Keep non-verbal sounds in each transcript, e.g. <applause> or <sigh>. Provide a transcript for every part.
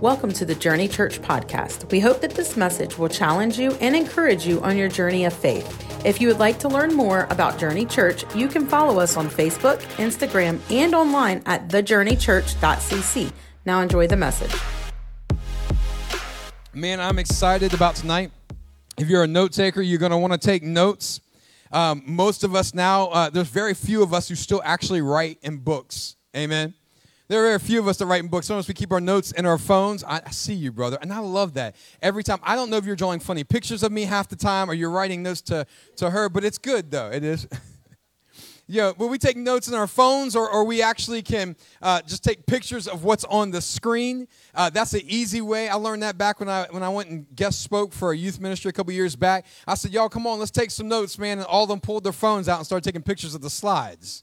Welcome to the Journey Church podcast. We hope that this message will challenge you and encourage you on your journey of faith. If you would like to learn more about Journey Church, you can follow us on Facebook, Instagram, and online at thejourneychurch.cc. Now enjoy the message. Man, I'm excited about tonight. If you're a note taker, you're going to want to take notes. Um, most of us now, uh, there's very few of us who still actually write in books. Amen. There are very few of us that write in books. Sometimes we keep our notes in our phones. I, I, see you, brother. And I love that. Every time. I don't know if you're drawing funny pictures of me half the time or you're writing notes to, to her, but it's good, though. It is. <laughs> yeah, but we take notes in our phones or, or we actually can uh, just take pictures of what's on the screen. Uh, that's an easy way. I learned that back when I, when I went and guest spoke for a youth ministry a couple years back. I said, y'all, come on, let's take some notes, man. And all of them pulled their phones out and started taking pictures of the slides.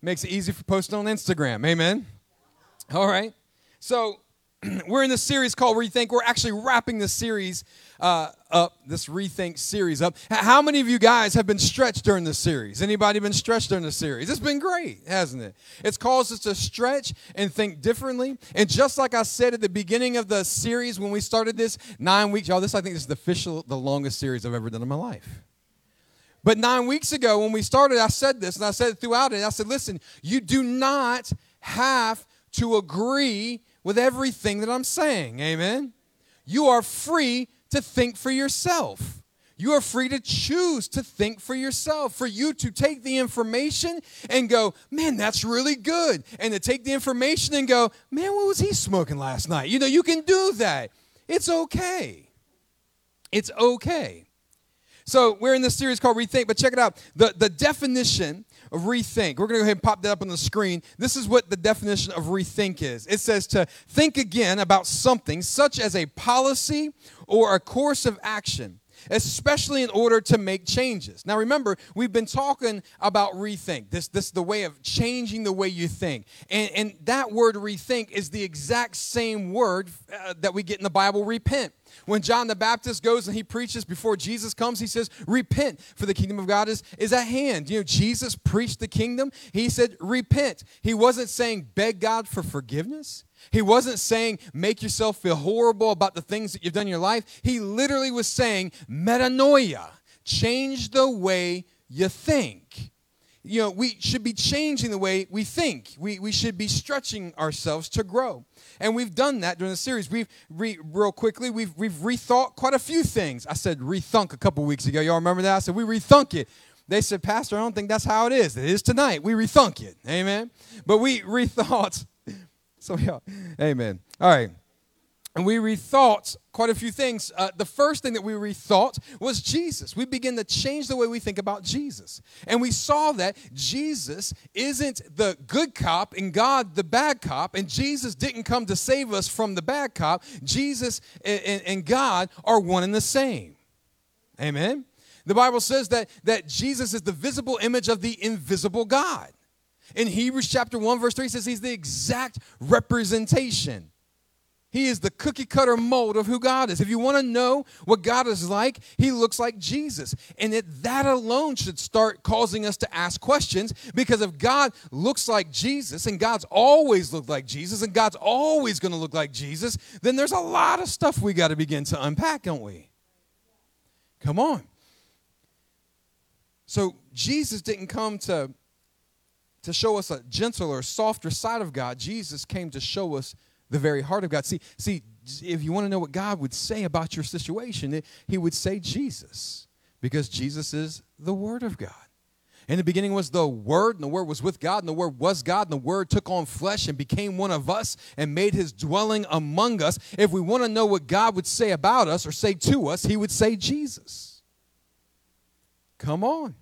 Makes it easy for posting on Instagram. Amen. All right. So <clears throat> we're in this series called Rethink. We're actually wrapping this series uh, up, this Rethink series up. How many of you guys have been stretched during this series? Anybody been stretched during this series? It's been great, hasn't it? It's caused us to stretch and think differently. And just like I said at the beginning of the series when we started this nine weeks, y'all, this I think is the official, the longest series I've ever done in my life. But nine weeks ago, when we started, I said this, and I said it throughout it. I said, listen, you do not have to agree with everything that I'm saying. Amen. You are free to think for yourself. You are free to choose to think for yourself, for you to take the information and go, man, that's really good. And to take the information and go, man, what was he smoking last night? You know, you can do that. It's okay. It's okay. So we're in this series called Rethink, but check it out. The, the definition of rethink, we're going to go ahead and pop that up on the screen. This is what the definition of rethink is it says to think again about something such as a policy or a course of action especially in order to make changes. Now remember, we've been talking about rethink. This this is the way of changing the way you think. And and that word rethink is the exact same word uh, that we get in the Bible repent. When John the Baptist goes and he preaches before Jesus comes, he says, Repent, for the kingdom of God is, is at hand. You know, Jesus preached the kingdom. He said, Repent. He wasn't saying, Beg God for forgiveness. He wasn't saying, Make yourself feel horrible about the things that you've done in your life. He literally was saying, Metanoia, change the way you think you know, we should be changing the way we think. We, we should be stretching ourselves to grow. And we've done that during the series. We've, re, real quickly, we've, we've rethought quite a few things. I said rethunk a couple weeks ago. Y'all remember that? I said, we rethunk it. They said, Pastor, I don't think that's how it is. It is tonight. We rethunk it. Amen. But we rethought. So, y'all, amen. All right and we rethought quite a few things. Uh, the first thing that we rethought was Jesus. We began to change the way we think about Jesus. And we saw that Jesus isn't the good cop and God the bad cop, and Jesus didn't come to save us from the bad cop. Jesus and, and, and God are one and the same. Amen. The Bible says that, that Jesus is the visible image of the invisible God. In Hebrews chapter 1, verse 3 says he's the exact representation he is the cookie cutter mold of who God is. If you want to know what God is like, he looks like Jesus. And it, that alone should start causing us to ask questions because if God looks like Jesus and God's always looked like Jesus and God's always going to look like Jesus, then there's a lot of stuff we got to begin to unpack, don't we? Come on. So Jesus didn't come to, to show us a gentler, softer side of God. Jesus came to show us the very heart of God. See, see, if you want to know what God would say about your situation, he would say Jesus, because Jesus is the Word of God. In the beginning was the Word, and the Word was with God, and the Word was God, and the Word took on flesh and became one of us and made his dwelling among us. If we want to know what God would say about us or say to us, he would say Jesus. Come on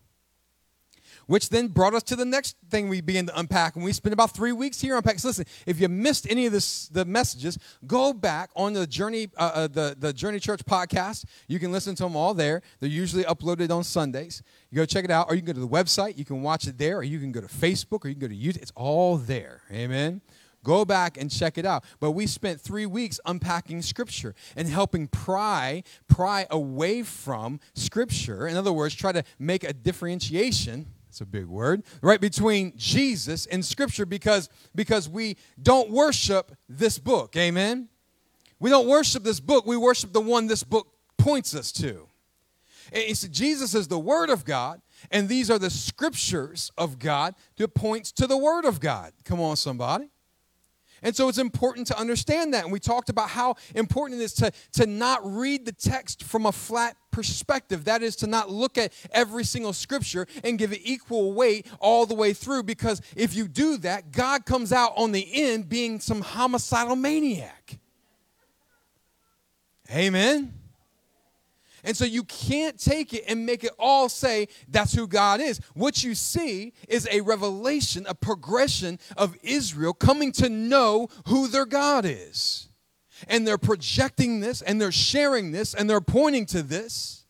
which then brought us to the next thing we began to unpack. And we spent about three weeks here unpacking. So listen, if you missed any of this, the messages, go back on the Journey, uh, uh, the, the Journey Church podcast. You can listen to them all there. They're usually uploaded on Sundays. You go check it out, or you can go to the website. You can watch it there, or you can go to Facebook, or you can go to YouTube. It's all there. Amen. Go back and check it out. But we spent three weeks unpacking Scripture and helping pry, pry away from Scripture. In other words, try to make a differentiation It's a big word, right between Jesus and Scripture because, because we don't worship this book. Amen? We don't worship this book, we worship the one this book points us to. See, Jesus is the Word of God, and these are the Scriptures of God that points to the Word of God. Come on, somebody. And so it's important to understand that. And we talked about how important it is to, to not read the text from a flat perspective. That is, to not look at every single scripture and give it equal weight all the way through. Because if you do that, God comes out on the end being some homicidal maniac. Amen. And so you can't take it and make it all say that's who God is. What you see is a revelation, a progression of Israel coming to know who their God is. And they're projecting this and they're sharing this and they're pointing to this.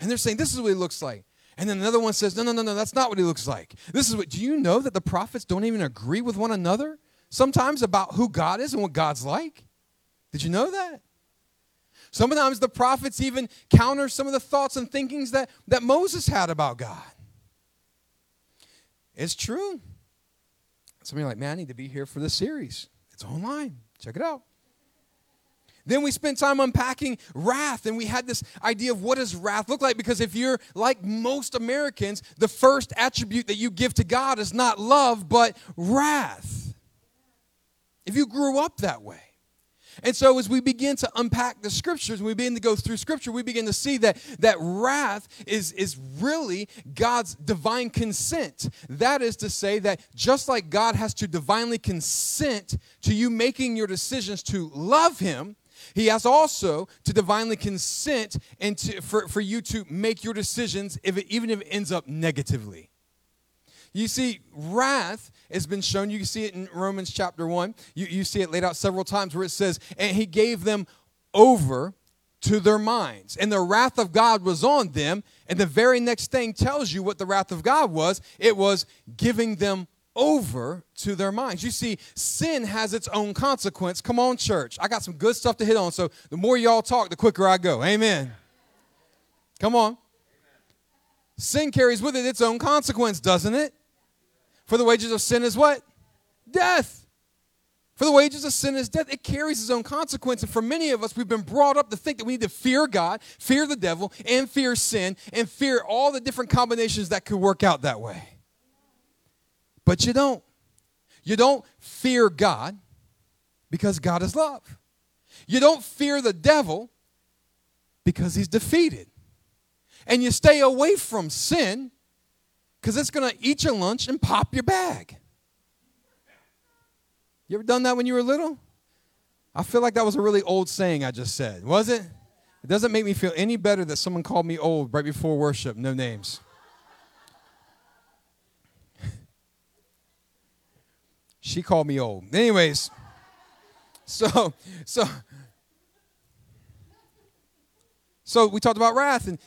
And they're saying, this is what he looks like. And then another one says, no, no, no, no, that's not what he looks like. This is what, do you know that the prophets don't even agree with one another sometimes about who God is and what God's like? Did you know that? Sometimes the prophets even counter some of the thoughts and thinkings that, that Moses had about God. It's true. Some of you are like, man, I need to be here for the series. It's online. Check it out. Then we spent time unpacking wrath, and we had this idea of what does wrath look like? Because if you're like most Americans, the first attribute that you give to God is not love, but wrath. If you grew up that way. And so as we begin to unpack the scriptures, we begin to go through scripture, we begin to see that that wrath is, is really God's divine consent. That is to say that just like God has to divinely consent to you making your decisions to love him, he has also to divinely consent and to, for, for you to make your decisions if it, even if it ends up negatively. You see, wrath has been shown. You see it in Romans chapter 1. You, you see it laid out several times where it says, And he gave them over to their minds. And the wrath of God was on them. And the very next thing tells you what the wrath of God was it was giving them over to their minds. You see, sin has its own consequence. Come on, church. I got some good stuff to hit on. So the more y'all talk, the quicker I go. Amen. Come on. Sin carries with it its own consequence, doesn't it? For the wages of sin is what? Death. For the wages of sin is death. It carries its own consequence. And for many of us, we've been brought up to think that we need to fear God, fear the devil, and fear sin, and fear all the different combinations that could work out that way. But you don't. You don't fear God because God is love. You don't fear the devil because he's defeated. And you stay away from sin because it's going to eat your lunch and pop your bag. You ever done that when you were little? I feel like that was a really old saying I just said. Was it? It doesn't make me feel any better that someone called me old right before worship. No names. She called me old. Anyways, so so so we talked about wrath and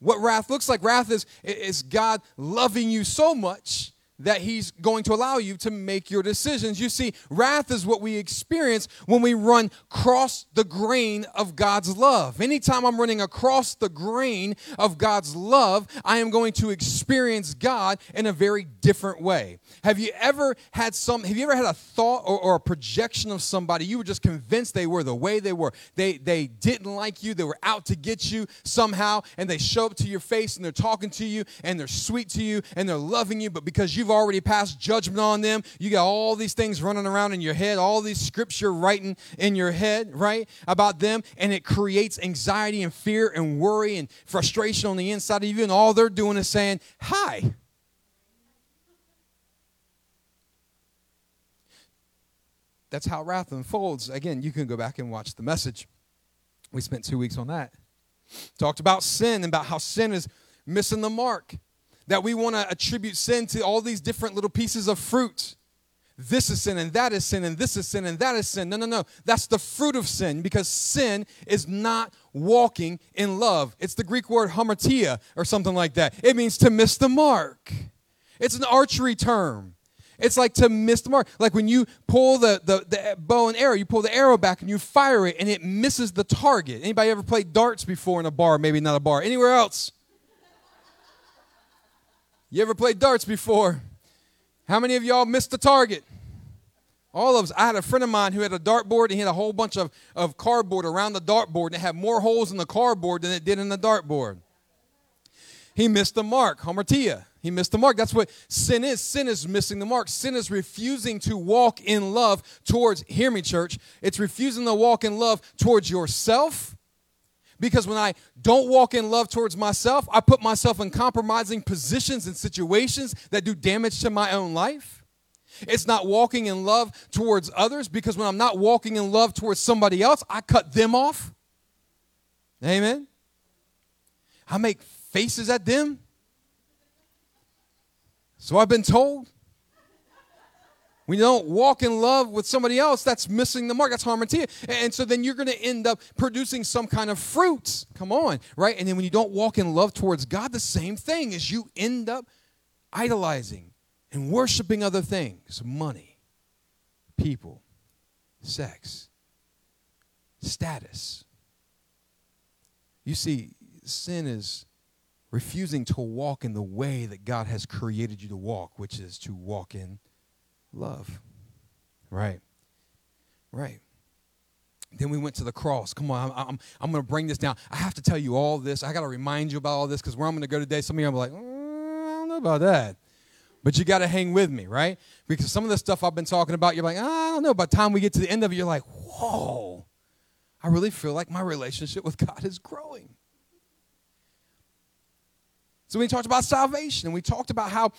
what wrath looks like. Wrath is, is God loving you so much that he's going to allow you to make your decisions. You see, wrath is what we experience when we run across the grain of God's love. Anytime I'm running across the grain of God's love, I am going to experience God in a very different way. Have you ever had some have you ever had a thought or, or a projection of somebody you were just convinced they were the way they were? They they didn't like you, they were out to get you somehow, and they show up to your face and they're talking to you and they're sweet to you and they're loving you, but because you you've already passed judgment on them. You got all these things running around in your head, all these scripture writing in your head, right, about them, and it creates anxiety and fear and worry and frustration on the inside of you, and all they're doing is saying, Hi. That's how wrath unfolds. Again, you can go back and watch the message. We spent two weeks on that. Talked about sin and about how sin is missing the mark that we want to attribute sin to all these different little pieces of fruit. This is sin, and that is sin, and this is sin, and that is sin. No, no, no. That's the fruit of sin because sin is not walking in love. It's the Greek word hamartia or something like that. It means to miss the mark. It's an archery term. It's like to miss the mark. Like when you pull the, the, the, bow and arrow, you pull the arrow back and you fire it and it misses the target. Anybody ever played darts before in a bar? Maybe not a bar. Anywhere else? You ever played darts before? How many of y'all missed the target? All of us. I had a friend of mine who had a dartboard and he had a whole bunch of, of cardboard around the dartboard and it had more holes in the cardboard than it did in the dartboard. He missed the mark, hamartia. He missed the mark. That's what sin is. Sin is missing the mark. Sin is refusing to walk in love towards, hear me, church, it's refusing to walk in love towards yourself because when I don't walk in love towards myself, I put myself in compromising positions and situations that do damage to my own life. It's not walking in love towards others because when I'm not walking in love towards somebody else, I cut them off. Amen. I make faces at them. So I've been told. When you don't walk in love with somebody else, that's missing the mark. That's hamartia. And so then you're going to end up producing some kind of fruit. Come on, right? And then when you don't walk in love towards God, the same thing is you end up idolizing and worshiping other things money, people, sex, status. You see, sin is refusing to walk in the way that God has created you to walk, which is to walk in love. Right. Right. Then we went to the cross. Come on, I'm, I'm, I'm going to bring this down. I have to tell you all this. I got to remind you about all this because where I'm going to go today, some of you are like, mm, I don't know about that. But you got to hang with me, right? Because some of the stuff I've been talking about, you're like, I don't know. By the time we get to the end of it, you're like, whoa, I really feel like my relationship with God is growing. So we talked about salvation, and we talked about how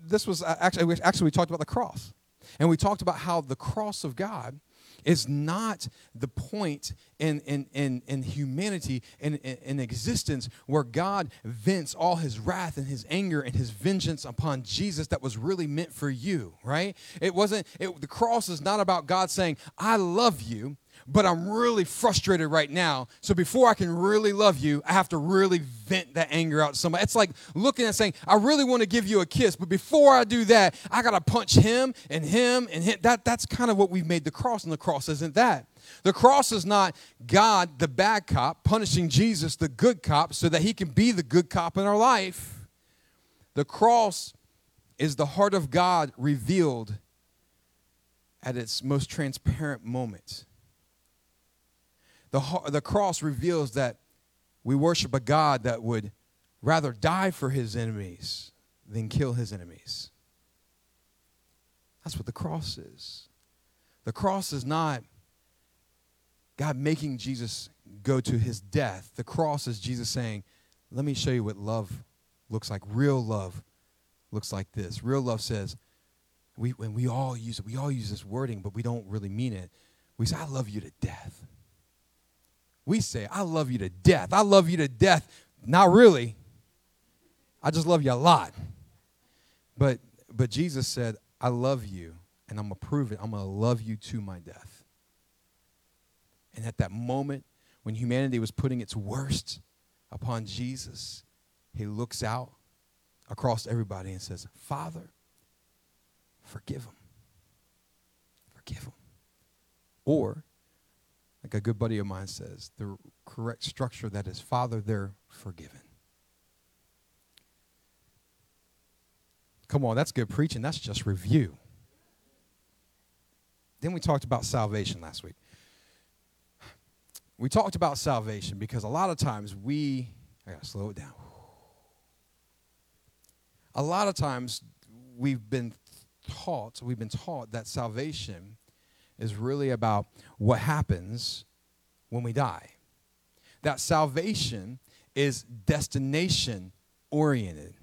this was uh, actually actually we talked about the cross, and we talked about how the cross of God is not the point in, in, in, in humanity in, in, in, existence where God vents all his wrath and his anger and his vengeance upon Jesus that was really meant for you, right? It wasn't, it, the cross is not about God saying, I love you but I'm really frustrated right now. So before I can really love you, I have to really vent that anger out to somebody. It's like looking at saying, I really want to give you a kiss, but before I do that, I got to punch him and him and him. That, that's kind of what we've made the cross, and the cross isn't that. The cross is not God, the bad cop, punishing Jesus, the good cop, so that he can be the good cop in our life. The cross is the heart of God revealed at its most transparent moment. The, the cross reveals that we worship a God that would rather die for his enemies than kill his enemies. That's what the cross is. The cross is not God making Jesus go to his death. The cross is Jesus saying, Let me show you what love looks like. Real love looks like this. Real love says, we, when we all use it, we all use this wording, but we don't really mean it. We say, I love you to death. We say, I love you to death. I love you to death. Not really. I just love you a lot. But but Jesus said, I love you, and I'm gonna prove it. I'm gonna love you to my death. And at that moment, when humanity was putting its worst upon Jesus, he looks out across everybody and says, Father, forgive them. Forgive them. Or like a good buddy of mine says, the correct structure that is, Father, they're forgiven. Come on, that's good preaching. That's just review. Then we talked about salvation last week. We talked about salvation because a lot of times we, I gotta slow it down. A lot of times we've been taught, we've been taught that salvation is really about what happens when we die. That salvation is destination oriented.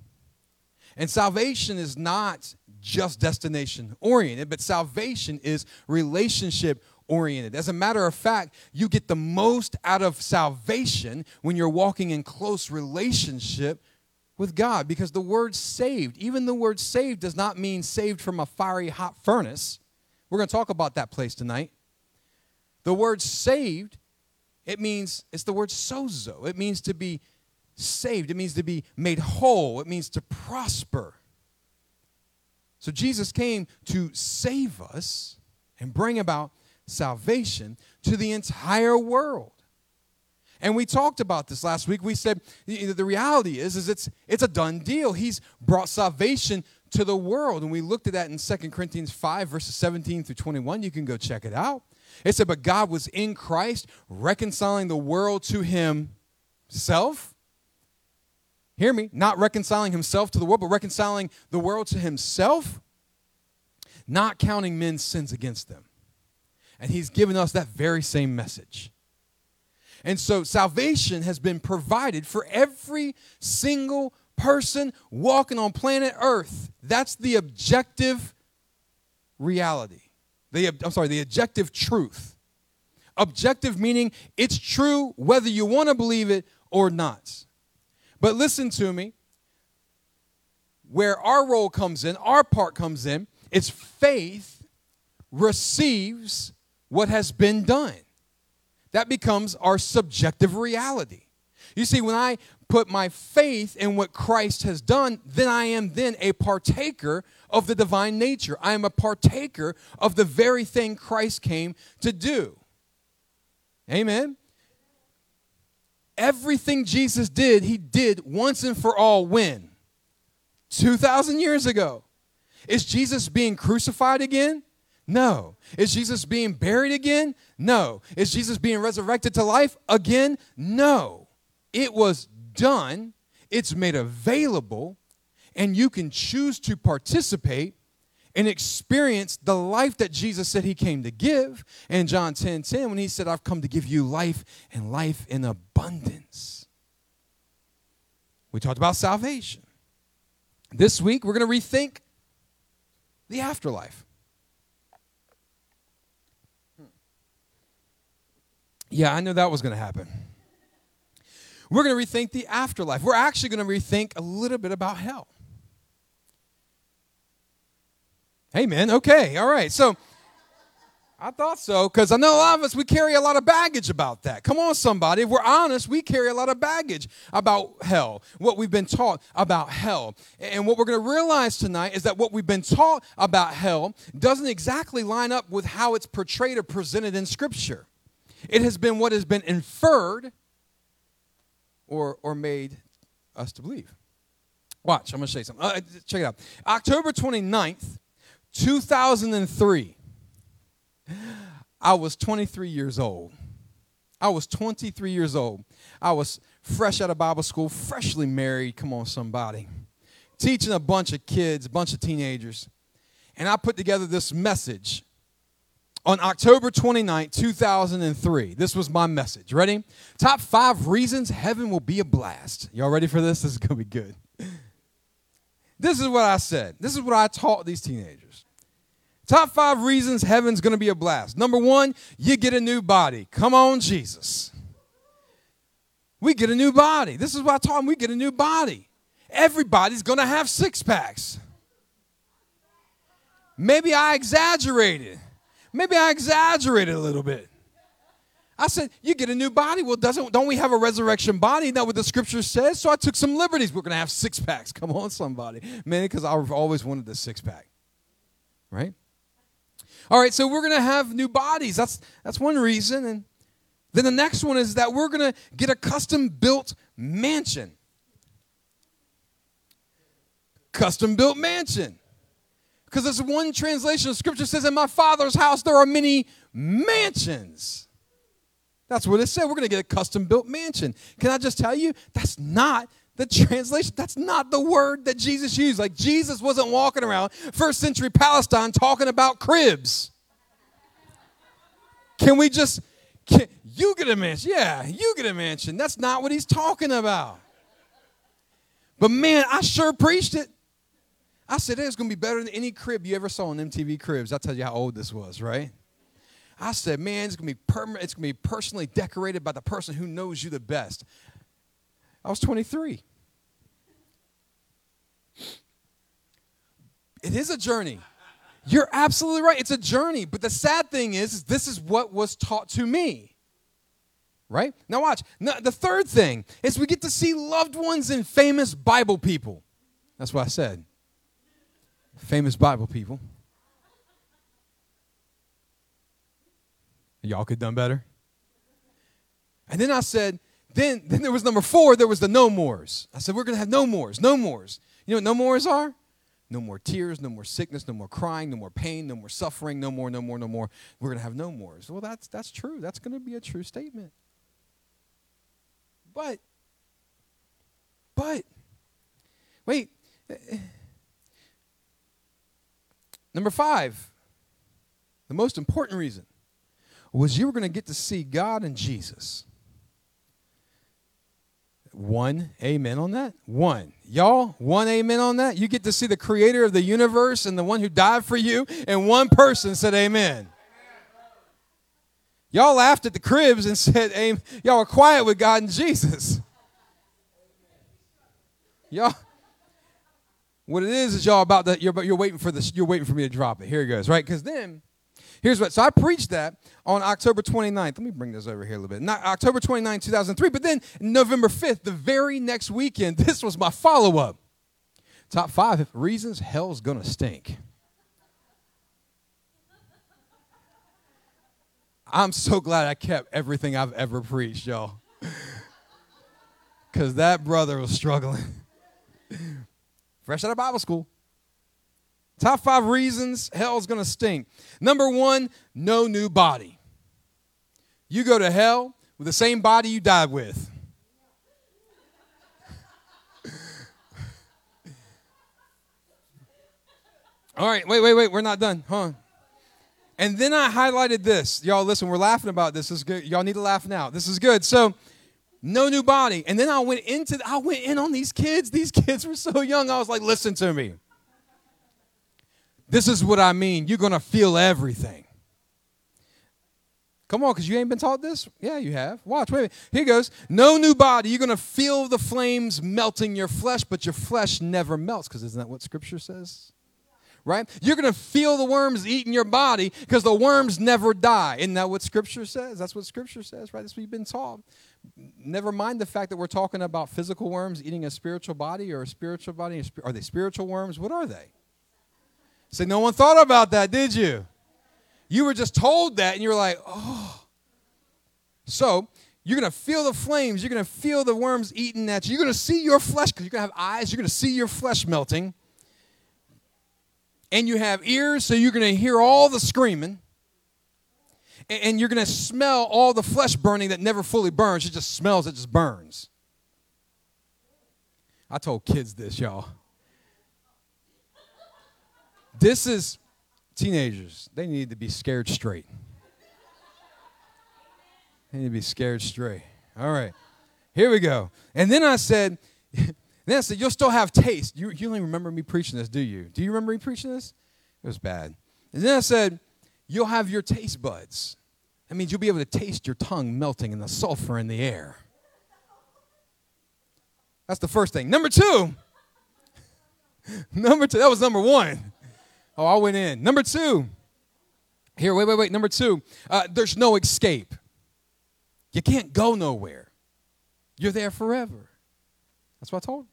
And salvation is not just destination oriented, but salvation is relationship oriented. As a matter of fact, you get the most out of salvation when you're walking in close relationship with God because the word saved, even the word saved, does not mean saved from a fiery hot furnace. We're going to talk about that place tonight. The word saved, it means, it's the word sozo. It means to be saved, it means to be made whole, it means to prosper. So Jesus came to save us and bring about salvation to the entire world. And we talked about this last week. We said the reality is, is it's, it's a done deal. He's brought salvation to the world. And we looked at that in 2 Corinthians 5, verses 17 through 21. You can go check it out. It said, But God was in Christ, reconciling the world to himself. Hear me, not reconciling himself to the world, but reconciling the world to himself, not counting men's sins against them. And he's given us that very same message. And so salvation has been provided for every single person walking on planet Earth. That's the objective reality. The, I'm sorry, the objective truth. Objective meaning it's true whether you want to believe it or not. But listen to me. Where our role comes in, our part comes in, it's faith receives what has been done. That becomes our subjective reality. You see, when I put my faith in what Christ has done, then I am then a partaker of the divine nature. I am a partaker of the very thing Christ came to do. Amen. Everything Jesus did, he did once and for all when? 2,000 years ago. Is Jesus being crucified again? No. Is Jesus being buried again? No. Is Jesus being resurrected to life again? No. It was done, it's made available, and you can choose to participate and experience the life that Jesus said he came to give. In John 10 10, when he said, I've come to give you life and life in abundance. We talked about salvation. This week, we're going to rethink the afterlife. Hmm. Yeah, I knew that was going to happen. We're going to rethink the afterlife. We're actually going to rethink a little bit about hell. Amen. Okay. All right. So I thought so because I know a lot of us, we carry a lot of baggage about that. Come on, somebody. If we're honest, we carry a lot of baggage about hell, what we've been taught about hell. And what we're going to realize tonight is that what we've been taught about hell doesn't exactly line up with how it's portrayed or presented in Scripture. It has been what has been inferred or, or made us to believe. Watch, I'm going to show you something. Uh, check it out. October 29th, 2003. I was 23 years old. I was 23 years old. I was fresh out of Bible school, freshly married. Come on, somebody. Teaching a bunch of kids, a bunch of teenagers. And I put together this message on October 29, 2003. This was my message. Ready? Top five reasons heaven will be a blast. Y'all ready for this? <laughs> This is going to be good. This is what I said. This is what I taught these teenagers. Top five reasons heaven's going to be a blast. Number one, you get a new body. Come on, Jesus. We get a new body. This is what I taught them. We get a new body. Everybody's going to have six packs. Maybe I exaggerated. Maybe I exaggerated a little bit. I said, You get a new body. Well, doesn't don't we have a resurrection body? Isn't that what the scripture says? So I took some liberties. We're gonna have six packs. <laughs> Come on, somebody. Man, because I've always wanted the six pack. Right? All right, so we're gonna have new bodies. That's that's one reason. And then the next one is that we're gonna get a custom built mansion. Custom built mansion. Because there's one translation of scripture says, In my father's house there are many mansions. That's what it said. We're going to get a custom built mansion. Can I just tell you, that's not the translation. That's not the word that Jesus used. Like, Jesus wasn't walking around first century Palestine talking about cribs. Can we just, can, you get a mansion? Yeah, you get a mansion. That's not what he's talking about. But man, I sure preached it. I said, it's going to be better than any crib you ever saw on MTV Cribs. I'll tell you how old this was, right? I said, man, it's going to be permanent. It's going to be personally decorated by the person who knows you the best. I was 23. It is a journey. You're absolutely right. It's a journey. But the sad thing is, is this is what was taught to me. Right? Now, watch. Now, the third thing is we get to see loved ones and famous Bible people. That's what I said famous Bible people. Y'all could done better. And then I said, then, then there was number four, there was the no mores. I said, we're going to have no mores, no mores. You know what no mores are? No more tears, no more sickness, no more crying, no more pain, no more suffering, no more, no more, no more. We're going to have no mores. Well, that's, that's true. That's going to be a true statement. But, but, wait. Number five, the most important reason was you were going to get to see God and Jesus. One amen on that. One. Y'all, one amen on that. You get to see the creator of the universe and the one who died for you, and one person said amen. Y'all laughed at the cribs and <laughs> said, amen. Y'all were quiet with God and Jesus. Y'all, what it is is y'all about that you're, you're waiting for this, you're waiting for me to drop it. Here it goes, right? Because then Here's what. So I preached that on October 29th. Let me bring this over here a little bit. Not October 29, 2003. But then November 5th, the very next weekend, <laughs> this was my follow up. Top five reasons hell's gonna stink. I'm so glad I kept everything I've ever preached, y'all. Because that brother was struggling. <laughs> Fresh out of Bible school. Top five reasons hell's gonna stink. Number one, no new body. You go to hell with the same body you died with. <laughs> All right, wait, wait, wait. We're not done, huh? And then I highlighted this. Y'all, listen, we're laughing about this. This is good. Y'all need to laugh now. This is good. So, no new body. And then I went into, I went in on these kids. These kids were so young. I was like, listen to me. This is what I mean. You're going to feel everything. Come on, because you ain't been taught this? Yeah, you have. Watch, wait, wait. Here goes. No new body. You're going to feel the flames melting your flesh, but your flesh never melts, because isn't that what Scripture says? Right? You're going to feel the worms eating your body because the worms never die. Isn't that what Scripture says? That's what Scripture says, right? That's what you've been taught. Never mind the fact that we're talking about physical worms eating a spiritual body or a spiritual body. Are they spiritual worms? What are they? Say, no one thought about that, did you? You were just told that, and you're like, oh. So, you're going to feel the flames. You're going to feel the worms eating at you. You're going to see your flesh, because you're going to have eyes. You're going to see your flesh melting. And you have ears, so you're going to hear all the screaming. And you're going to smell all the flesh burning that never fully burns. It just smells, it just burns. I told kids this, y'all. This is teenagers. They need to be scared straight. They need to be scared straight. All right. Here we go. And then I said, <laughs> then I said, you'll still have taste. You, you don't even remember me preaching this, do you? Do you remember me preaching this? It was bad. And then I said, you'll have your taste buds. That means you'll be able to taste your tongue melting and the sulfur in the air. That's the first thing. Number two, <laughs> number two, that was number one. Oh, I went in. Number two. Here, wait, wait, wait. Number two. Uh, there's no escape. You can't go nowhere. You're there forever. That's what I told.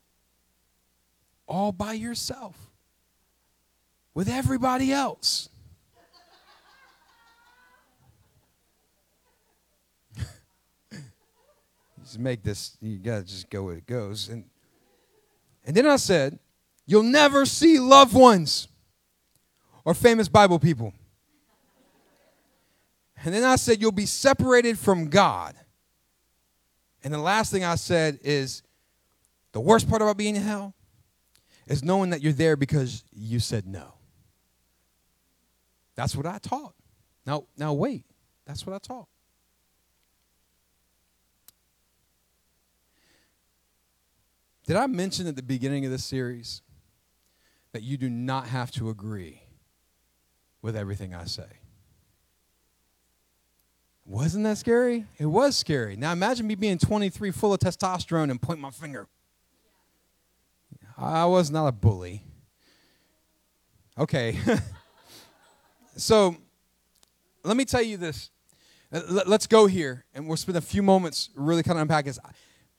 All by yourself. With everybody else. <laughs> just make this, you gotta just go where it goes. And and then I said, You'll never see loved ones or famous Bible people. And then I said, You'll be separated from God. And the last thing I said is the worst part about being in hell is knowing that you're there because you said no. That's what I taught. Now, now wait. That's what I taught. Did I mention at the beginning of this series that you do not have to agree with everything I say. Wasn't that scary? It was scary. Now imagine me being 23, full of testosterone, and point my finger. I was not a bully. Okay. <laughs> so let me tell you this. Uh, let's go here, and we'll spend a few moments really kind of unpack this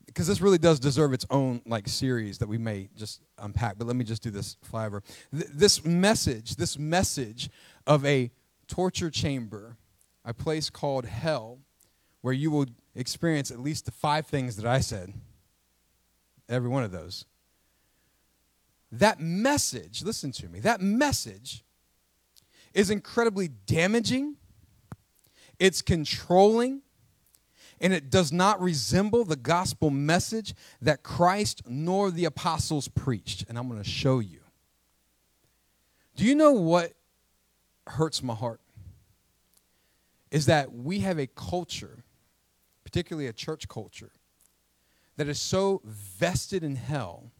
because this really does deserve its own like series that we may just unpack but let me just do this flyover Th- this message this message of a torture chamber a place called hell where you will experience at least the five things that I said, every one of those, that message, listen to me, that message is incredibly damaging, it's controlling, and it does not resemble the gospel message that Christ nor the apostles preached. And I'm going to show you. Do you know what hurts my heart? Is that we have a culture, particularly a church culture, that is so vested in hell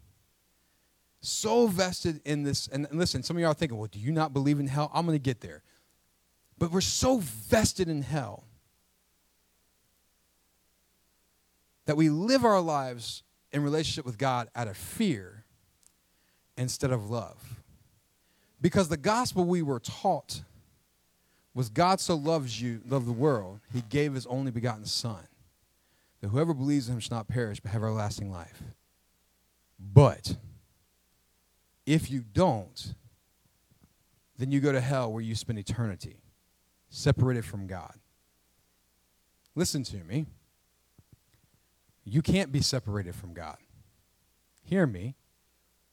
so vested in this. And listen, some of y'all are thinking, well, do you not believe in hell? I'm going to get there. But we're so vested in hell that we live our lives in relationship with God out of fear instead of love. Because the gospel we were taught was God so loves you, loved the world, he gave his only begotten Son, that whoever believes in him shall not perish but have everlasting life. But if you don't, then you go to hell where you spend eternity, separated from God. Listen to me. You can't be separated from God. Hear me.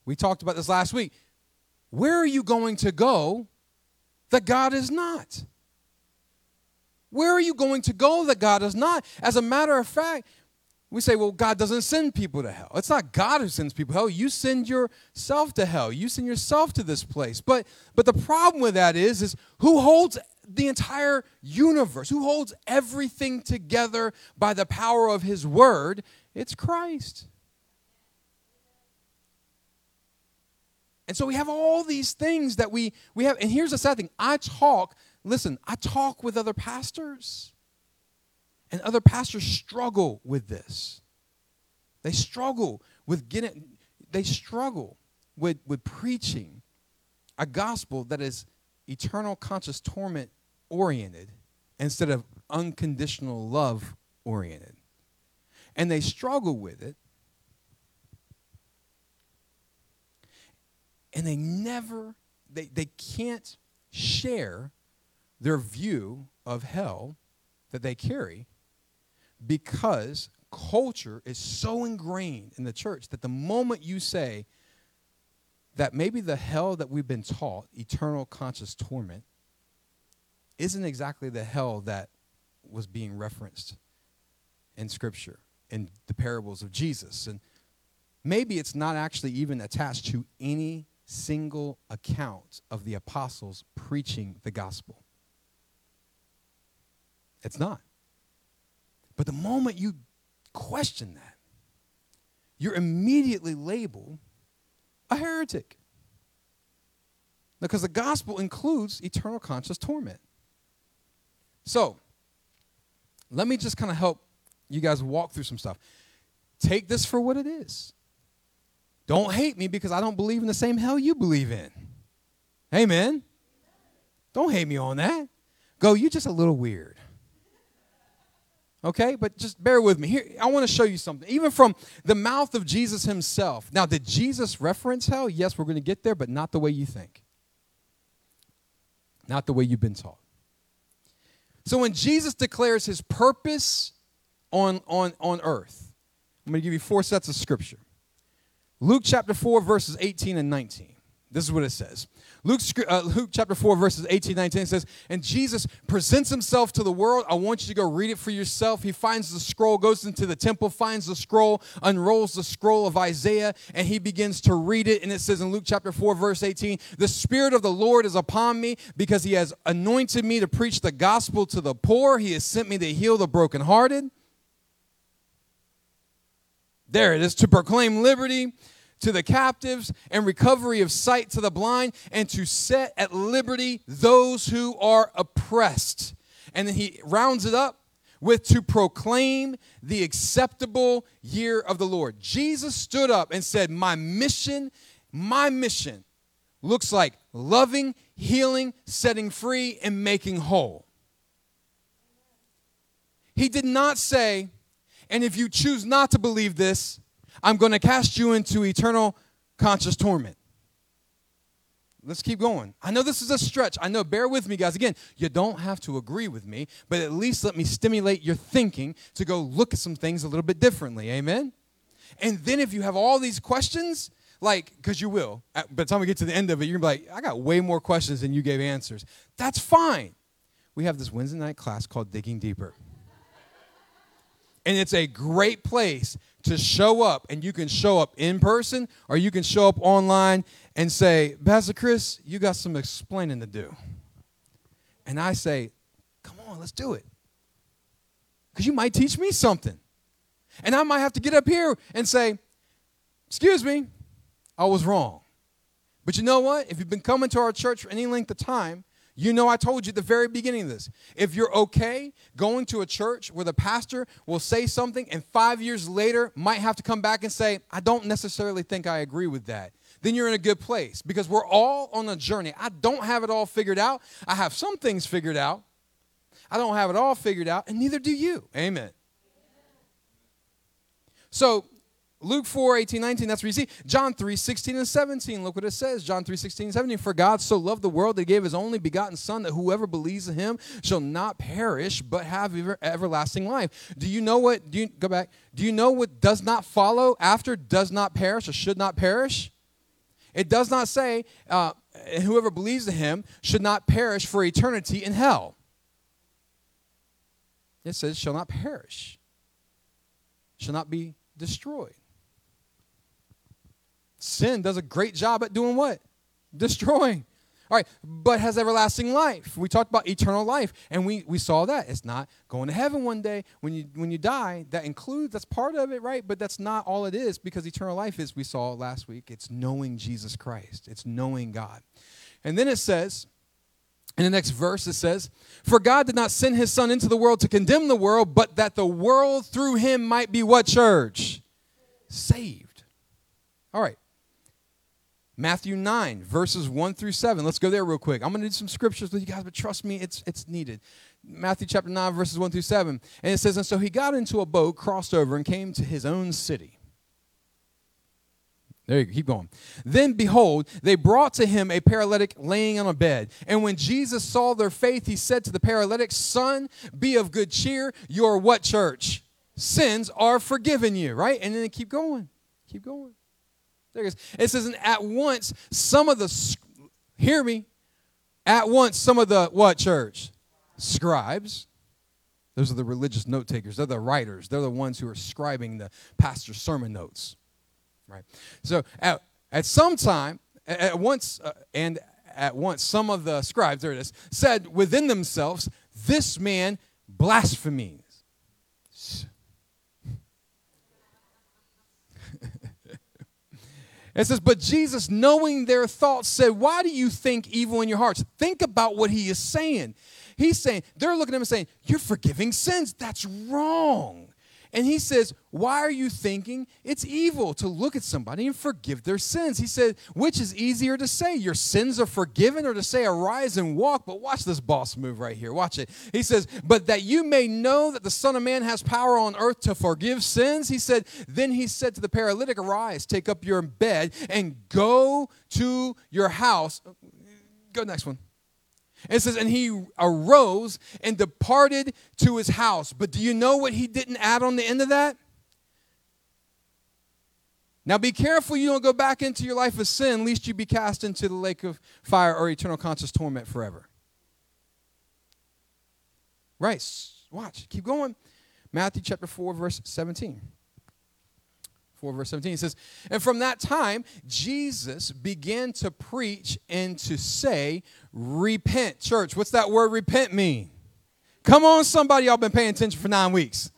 We talked about this last week. Where are you going to go that God is not? Where are you going to go that God is not? As a matter of fact, we say, well, God doesn't send people to hell. It's not God who sends people to hell. You send yourself to hell. You send yourself to this place. But but the problem with that is, is who holds the entire universe? Who holds everything together by the power of his word? It's Christ. And so we have all these things that we we have. And here's the sad thing. I talk, listen, I talk with other pastors. And other pastors struggle with this. They struggle with getting, they struggle with, with preaching a gospel that is eternal conscious torment oriented instead of unconditional love oriented. And they struggle with it. And they never, they, they can't share their view of hell that they carry because culture is so ingrained in the church that the moment you say that maybe the hell that we've been taught, eternal conscious torment, isn't exactly the hell that was being referenced in Scripture, in the parables of Jesus. And maybe it's not actually even attached to any single account of the apostles preaching the gospel. It's not. But the moment you question that, you're immediately labeled a heretic. Because the gospel includes eternal conscious torment. So, let me just kind of help you guys walk through some stuff. Take this for what it is. Don't hate me because I don't believe in the same hell you believe in. Amen. Don't hate me on that. Go, you're just a little weird. Okay, but just bear with me. Here, I want to show you something. Even from the mouth of Jesus himself. Now, did Jesus reference hell? Yes, we're going to get there, but not the way you think. Not the way you've been taught. So when Jesus declares his purpose on, on, on earth, I'm going to give you four sets of scripture. Luke chapter 4, verses 18 and 19. This is what it says. Luke, uh, Luke chapter 4, verses 18 19 says, And Jesus presents himself to the world. I want you to go read it for yourself. He finds the scroll, goes into the temple, finds the scroll, unrolls the scroll of Isaiah, and he begins to read it. And it says in Luke chapter 4, verse 18, The Spirit of the Lord is upon me because he has anointed me to preach the gospel to the poor. He has sent me to heal the brokenhearted. There it is, to proclaim liberty to the captives and recovery of sight to the blind and to set at liberty those who are oppressed. And then he rounds it up with to proclaim the acceptable year of the Lord. Jesus stood up and said, My mission, my mission looks like loving, healing, setting free, and making whole. He did not say, and if you choose not to believe this, I'm going to cast you into eternal conscious torment. let's keep going. I know this is a stretch. I know, bear with me, guys. Again, you don't have to agree with me, but at least let me stimulate your thinking to go look at some things a little bit differently. Amen? And then if you have all these questions, like, because you will, by the time we get to the end of it, you're gonna be like, I got way more questions than you gave answers. That's fine. We have this Wednesday night class called Digging Deeper. And it's a great place to show up, and you can show up in person or you can show up online and say, Pastor Chris, you got some explaining to do. And I say, Come on, let's do it. Because you might teach me something. And I might have to get up here and say, Excuse me, I was wrong. But you know what? If you've been coming to our church for any length of time, you know, I told you at the very beginning of this. If you're okay going to a church where the pastor will say something and five years later might have to come back and say, I don't necessarily think I agree with that, then you're in a good place because we're all on a journey. I don't have it all figured out. I have some things figured out. I don't have it all figured out, and neither do you. Amen. So Luke 4, 18, 19, that's where you see. John 3, 16 and 17. Look what it says. John 3, 16 and 17. For God so loved the world that he gave his only begotten Son, that whoever believes in him shall not perish, but have ever, everlasting life. Do you know what, do you, go back, do you know what does not follow after does not perish or should not perish? It does not say, uh, whoever believes in him should not perish for eternity in hell. It says, shall not perish, shall not be destroyed. Sin does a great job at doing what? Destroying. All right, but has everlasting life. We talked about eternal life, and we, we saw that. It's not going to heaven one day when you when you die. That includes, that's part of it, right? But that's not all it is because eternal life is, we saw last week, it's knowing Jesus Christ. It's knowing God. And then it says, in the next verse, it says, For God did not send his son into the world to condemn the world, but that the world through him might be what church? Saved. All right. Matthew 9, verses 1 through 7. Let's go there real quick. I'm going to do some scriptures with you guys, but trust me, it's, it's needed. Matthew chapter 9, verses 1 through 7. And it says, And so he got into a boat, crossed over, and came to his own city. There you go, keep going. Then behold, they brought to him a paralytic laying on a bed. And when Jesus saw their faith, he said to the paralytic, Son, be of good cheer. Your what church? Sins are forgiven you, right? And then keep going. Keep going. There it is. It says, at once some of the, hear me, at once some of the what church? Scribes. Those are the religious note takers. They're the writers. They're the ones who are scribing the pastor's sermon notes. Right. So at, at some time, at once, uh, and at once, some of the scribes, there it is, said within themselves, This man blasphemes. It says, But Jesus, knowing their thoughts, said, Why do you think evil in your hearts? Think about what he is saying. He's saying, they're looking at him and saying, You're forgiving sins. That's wrong. And he says, Why are you thinking it's evil to look at somebody and forgive their sins? He said, Which is easier to say, Your sins are forgiven, or to say, Arise and walk? But watch this boss move right here. Watch it. He says, But that you may know that the Son of Man has power on earth to forgive sins. He said, Then he said to the paralytic, Arise, take up your bed, and go to your house. Go next one. It says, and he arose and departed to his house. But do you know what he didn't add on the end of that? Now be careful you don't go back into your life of sin, lest you be cast into the lake of fire or eternal conscious torment forever. Right. Watch. Keep going. Matthew chapter 4, verse 17. 4 verse 17 it says and from that time jesus began to preach and to say repent. Church what's that word repent mean? Come on somebody y'all been paying attention for nine weeks.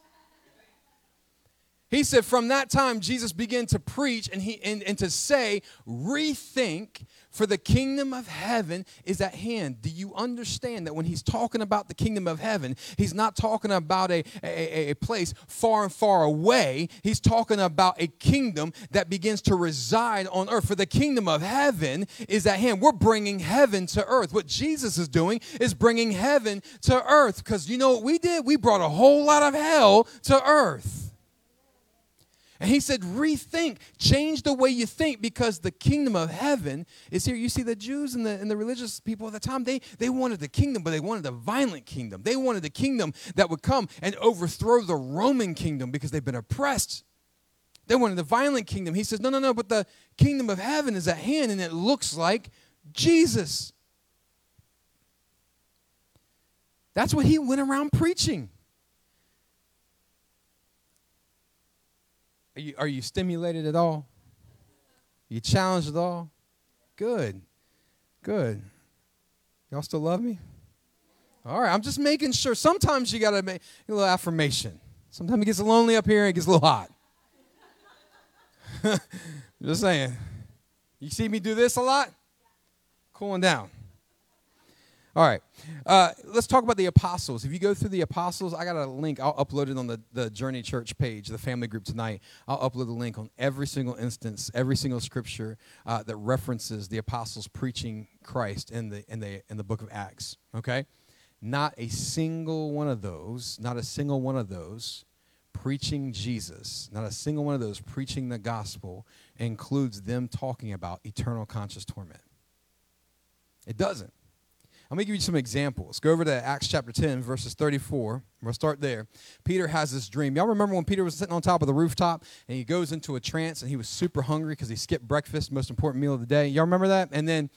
He said from that time jesus began to preach and he and, and to say rethink for the kingdom of heaven is at hand. Do you understand that when he's talking about the kingdom of heaven, he's not talking about a, a, a place far and far away. He's talking about a kingdom that begins to reside on earth. For the kingdom of heaven is at hand. We're bringing heaven to earth. What Jesus is doing is bringing heaven to earth. Because you know what we did? We brought a whole lot of hell to earth. And he said, rethink, change the way you think because the kingdom of heaven is here. You see, the Jews and the, and the religious people at the time, they, they wanted the kingdom, but they wanted a violent kingdom. They wanted the kingdom that would come and overthrow the Roman kingdom because they've been oppressed. They wanted the violent kingdom. He says, no, no, no, but the kingdom of heaven is at hand and it looks like Jesus. That's what he went around preaching. Are you, are you stimulated at all? Are you challenged at all? Good. Good. Y'all still love me? All right, I'm just making sure. Sometimes you got to make a little affirmation. Sometimes it gets lonely up here and it gets a little hot. <laughs> just saying. You see me do this a lot? Cooling down. All right. Uh, let's talk about the apostles. If you go through the apostles, I got a link. I'll upload it on the, the Journey Church page, the family group tonight. I'll upload the link on every single instance, every single scripture uh, that references the apostles preaching Christ in the, in, the, in the book of Acts. Okay? Not a single one of those, not a single one of those preaching Jesus, not a single one of those preaching the gospel includes them talking about eternal conscious torment. It doesn't. I'm going to give you some examples. Go over to Acts chapter 10, verses 34. We'll start there. Peter has this dream. Y'all remember when Peter was sitting on top of the rooftop and he goes into a trance and he was super hungry because he skipped breakfast, most important meal of the day? Y'all remember that? And then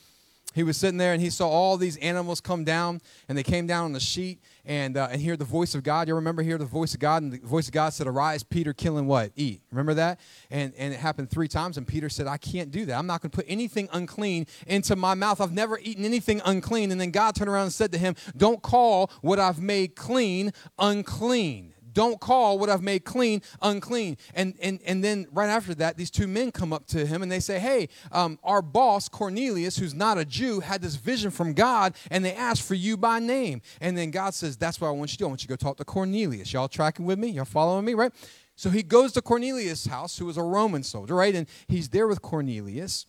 he was sitting there and he saw all these animals come down and they came down on the sheet and uh, and hear the voice of God. You remember hear the voice of God and the voice of God said, "Arise, Peter, kill and what? Eat." Remember that? And and it happened three times and Peter said, "I can't do that. I'm not going to put anything unclean into my mouth. I've never eaten anything unclean." And then God turned around and said to him, "Don't call what I've made clean unclean." Don't call what I've made clean unclean. And, and, and then right after that, these two men come up to him and they say, Hey, um, our boss, Cornelius, who's not a Jew, had this vision from God and they asked for you by name. And then God says, That's what I want you to do. I want you to go talk to Cornelius. Y'all tracking with me? Y'all following me, right? So he goes to Cornelius' house, who was a Roman soldier, right? And he's there with Cornelius.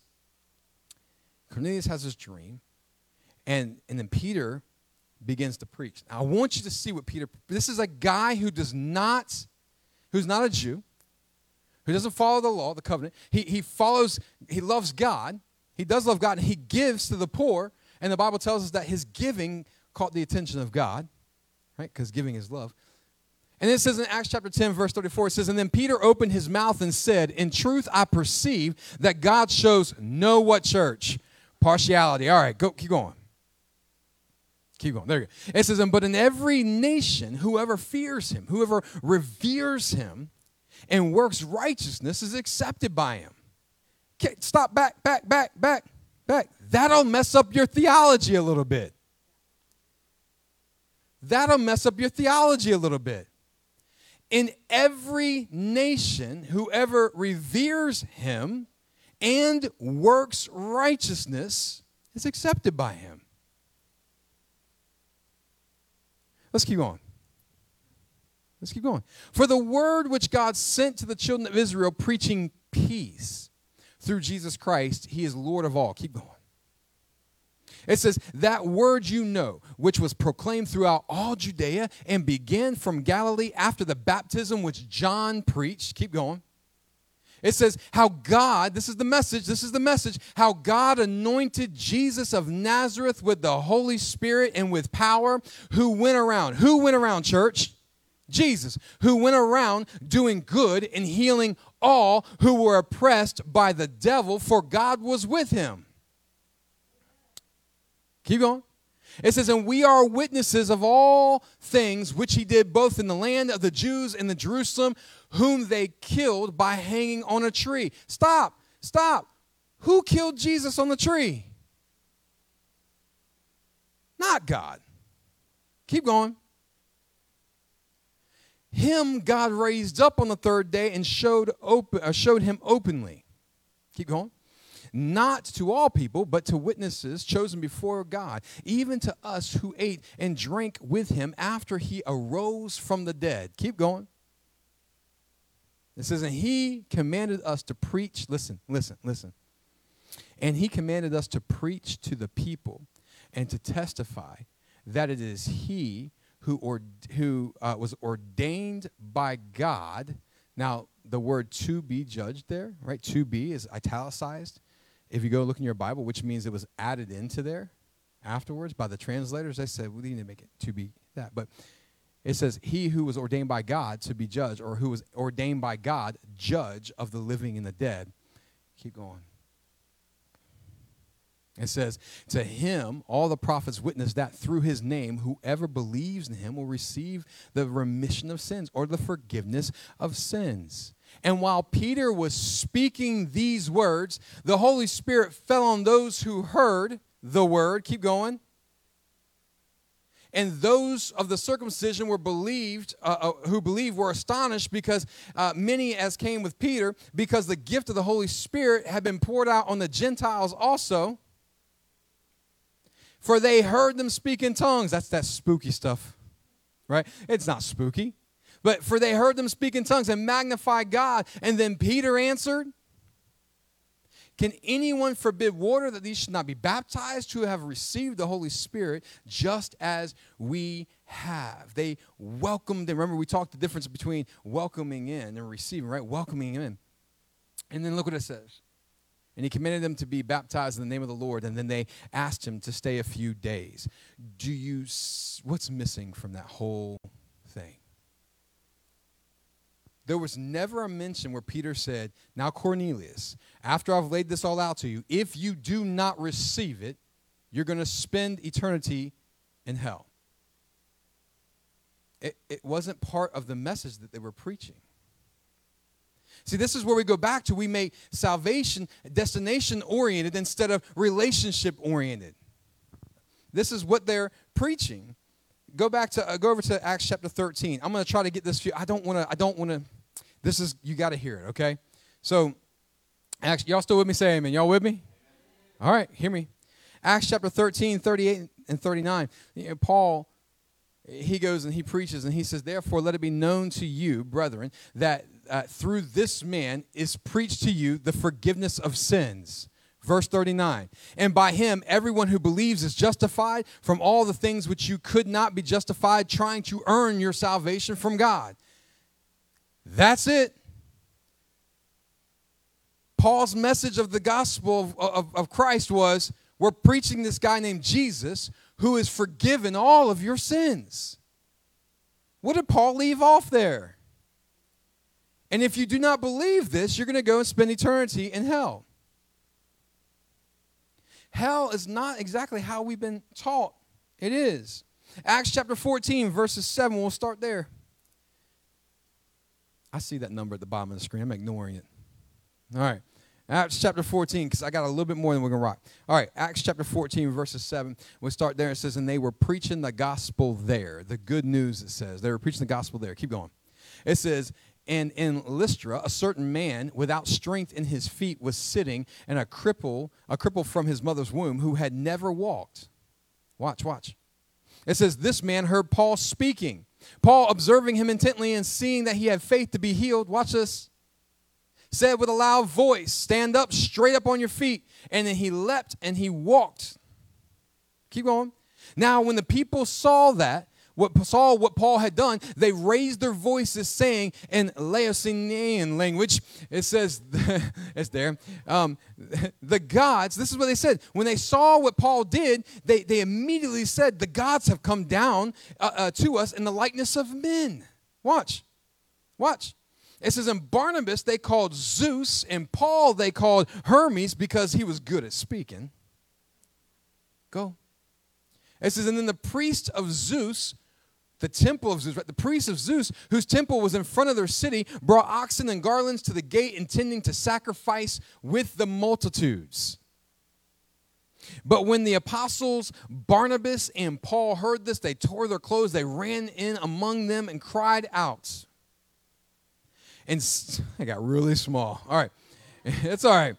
Cornelius has his dream. And, and then Peter begins to preach. Now, I want you to see what Peter, this is a guy who does not, who's not a Jew, who doesn't follow the law, the covenant. He, he follows, he loves God. He does love God, and he gives to the poor. And the Bible tells us that his giving caught the attention of God, right? Because giving is love. And it says in Acts chapter 10, verse 34, it says, And then Peter opened his mouth and said, In truth, I perceive that God shows no what church? Partiality. All right, go, keep going. Keep going. There you go. It says, But in every nation, whoever fears him, whoever reveres him, and works righteousness is accepted by him. Okay, stop, back, back, back, back, back. That'll mess up your theology a little bit. That'll mess up your theology a little bit. In every nation, whoever reveres him and works righteousness is accepted by him. Let's keep going. Let's keep going. For the word which God sent to the children of Israel, preaching peace through Jesus Christ, he is Lord of all. Keep going. It says, That word you know, which was proclaimed throughout all Judea and began from Galilee after the baptism which John preached. Keep going. It says how God, this is the message, this is the message, how God anointed Jesus of Nazareth with the Holy Spirit and with power, who went around. Who went around, church? Jesus, who went around doing good and healing all who were oppressed by the devil, for God was with him. Keep going. It says, And we are witnesses of all things which he did both in the land of the Jews and the Jerusalem, whom they killed by hanging on a tree. Stop, stop. Who killed Jesus on the tree? Not God. Keep going. Him God raised up on the third day and showed, open, uh, showed him openly. Keep going not to all people, but to witnesses chosen before God, even to us who ate and drank with him after he arose from the dead. Keep going. It says, and he commanded us to preach. Listen, listen, listen. And he commanded us to preach to the people and to testify that it is he who, or, who uh, was ordained by God. Now, the word to be judged there, right? To be is italicized. If you go look in your Bible, which means it was added into there afterwards by the translators, they said, we need to make it to be that. But it says, He who was ordained by God to be judge, or who was ordained by God, judge of the living and the dead. Keep going. It says, To him, all the prophets witness that through his name, whoever believes in him will receive the remission of sins or the forgiveness of sins. And while Peter was speaking these words, the Holy Spirit fell on those who heard the word. Keep going. And those of the circumcision were believed, uh, uh, who believed, were astonished because uh, many as came with Peter, because the gift of the Holy Spirit had been poured out on the Gentiles also. For they heard them speak in tongues. That's that spooky stuff, right? It's not spooky. But for they heard them speak in tongues and magnify God. And then Peter answered, Can anyone forbid water that these should not be baptized who have received the Holy Spirit just as we have? They welcomed them. Remember, we talked the difference between welcoming in and receiving, right? Welcoming in. And then look what it says. And he commanded them to be baptized in the name of the Lord. And then they asked him to stay a few days. Do you, what's missing from that whole thing? There was never a mention where Peter said, Now, Cornelius, after I've laid this all out to you, if you do not receive it, you're going to spend eternity in hell. It, it wasn't part of the message that they were preaching. See, this is where we go back to. We make salvation destination oriented instead of relationship oriented. This is what they're preaching. Go back to uh, go over to Acts chapter 13. I'm going to try to get this you. I don't want to I don't want to This is you got to hear it, okay? So Acts y'all still with me say amen. Y'all with me? All right, hear me. Acts chapter 13, 38 and 39. You know, Paul he goes and he preaches and he says, Therefore, let it be known to you, brethren, that uh, through this man is preached to you the forgiveness of sins. Verse 39. And by him, everyone who believes is justified from all the things which you could not be justified, trying to earn your salvation from God. That's it. Paul's message of the gospel of, of, of Christ was we're preaching this guy named Jesus who has forgiven all of your sins. What did Paul leave off there? And if you do not believe this, you're going to go and spend eternity in hell. Hell is not exactly how we've been taught. It is. Acts chapter 14, verses 7, we'll start there. I see that number at the bottom of the screen. I'm ignoring it. All right. Acts chapter 14, because I got a little bit more than we're going to rock. All right, Acts chapter 14, verses 7. We'll start there. It says, And they were preaching the gospel there. The good news, it says. They were preaching the gospel there. Keep going. It says, and in Lystra, a certain man without strength in his feet was sitting, and a cripple, a cripple from his mother's womb, who had never walked. Watch, watch. It says, This man heard Paul speaking. Paul, observing him intently and seeing that he had faith to be healed, watch this, said with a loud voice, Stand up, straight up on your feet. And then he leapt and he walked. Keep going. Now, when the people saw that, what saw what Paul had done, they raised their voices, saying in Laodicean language, it says, <laughs> it's there, um, <laughs> the gods, this is what they said. When they saw what Paul did, they, they immediately said, the gods have come down uh, uh, to us in the likeness of men. Watch, watch. It says, in Barnabas they called Zeus, and Paul they called Hermes because he was good at speaking. Go. It says, and then the priest of Zeus the temple of Zeus, right? the priests of Zeus, whose temple was in front of their city, brought oxen and garlands to the gate, intending to sacrifice with the multitudes. But when the apostles Barnabas and Paul heard this, they tore their clothes, they ran in among them and cried out. And <laughs> I got really small. All right, <laughs> it's all right.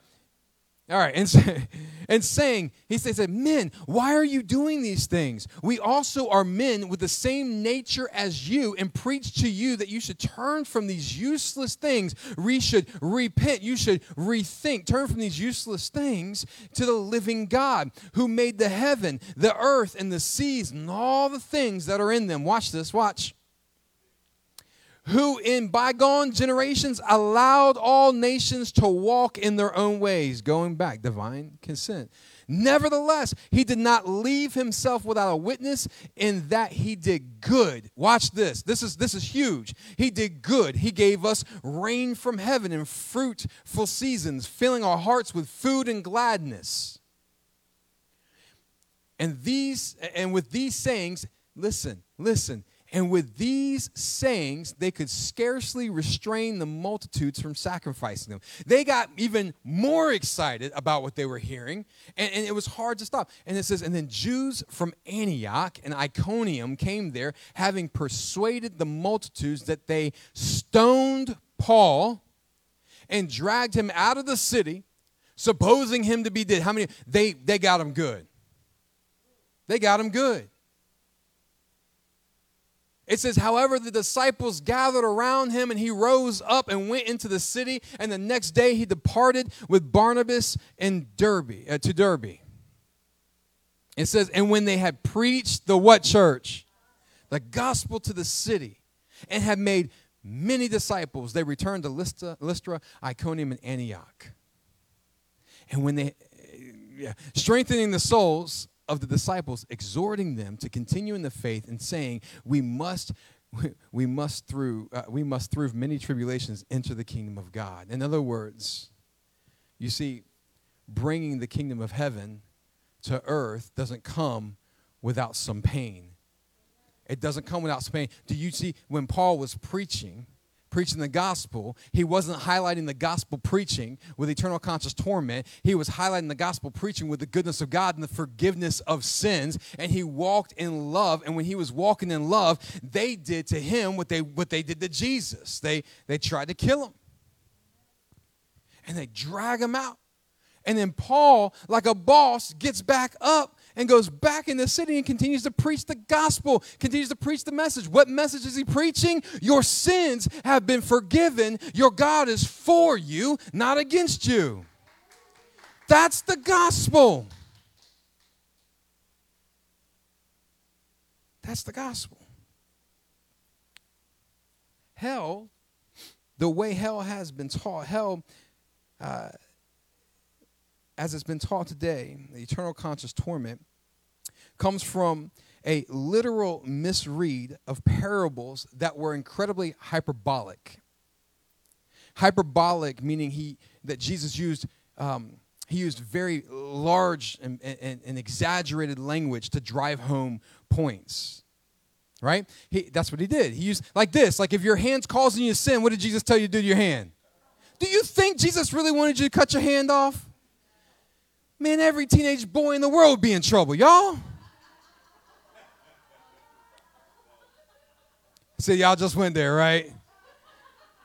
All right, and, <laughs> and saying, he said, Men, why are you doing these things? We also are men with the same nature as you, and preach to you that you should turn from these useless things. We should repent. You should rethink. Turn from these useless things to the living God who made the heaven, the earth, and the seas, and all the things that are in them. Watch this, watch who in bygone generations allowed all nations to walk in their own ways, going back, divine consent. Nevertheless, he did not leave himself without a witness in that he did good. Watch this. This is this is huge. He did good. He gave us rain from heaven and fruitful seasons, filling our hearts with food and gladness. And these and with these sayings, listen, listen. And with these sayings, they could scarcely restrain the multitudes from sacrificing them. They got even more excited about what they were hearing, and, and, it was hard to stop. And it says, And then Jews from Antioch and Iconium came there, having persuaded the multitudes that they stoned Paul and dragged him out of the city, supposing him to be dead. How many? They, they got him good. They got him good. It says, however, the disciples gathered around him and he rose up and went into the city. And the next day he departed with Barnabas and Derbe, uh, to Derbe. It says, and when they had preached the what church? The gospel to the city and had made many disciples, they returned to Lystra, Lystra Iconium, and Antioch. And when they, yeah, strengthening the souls of the disciples, exhorting them to continue in the faith and saying, "We must." <laughs> We must through uh, we must through many tribulations enter the kingdom of God. In other words, you see, bringing the kingdom of heaven to earth doesn't come without some pain. It doesn't come without pain. Do you see when Paul was preaching? Preaching the gospel, he wasn't highlighting the gospel preaching with eternal conscious torment. He was highlighting the gospel preaching with the goodness of God and the forgiveness of sins. And he walked in love. And when he was walking in love, they did to him what they what they did to Jesus. They they tried to kill him. And they drag him out. And then Paul, like a boss, gets back up and goes back in the city and continues to preach the gospel, continues to preach the message. What message is he preaching? Your sins have been forgiven. Your God is for you, not against you. That's the gospel. That's the gospel. Hell, the way hell has been taught, hell, uh, as it's been taught today, the eternal conscious torment, comes from a literal misread of parables that were incredibly hyperbolic. Hyperbolic meaning he that Jesus used um, he used very large and, and, and, exaggerated language to drive home points. Right? He, that's what he did. He used like this, like if your hand's causing you sin, what did Jesus tell you to do to your hand? Do you think Jesus really wanted you to cut your hand off? Man, every teenage boy in the world would be in trouble, y'all. See, y'all just went there, right?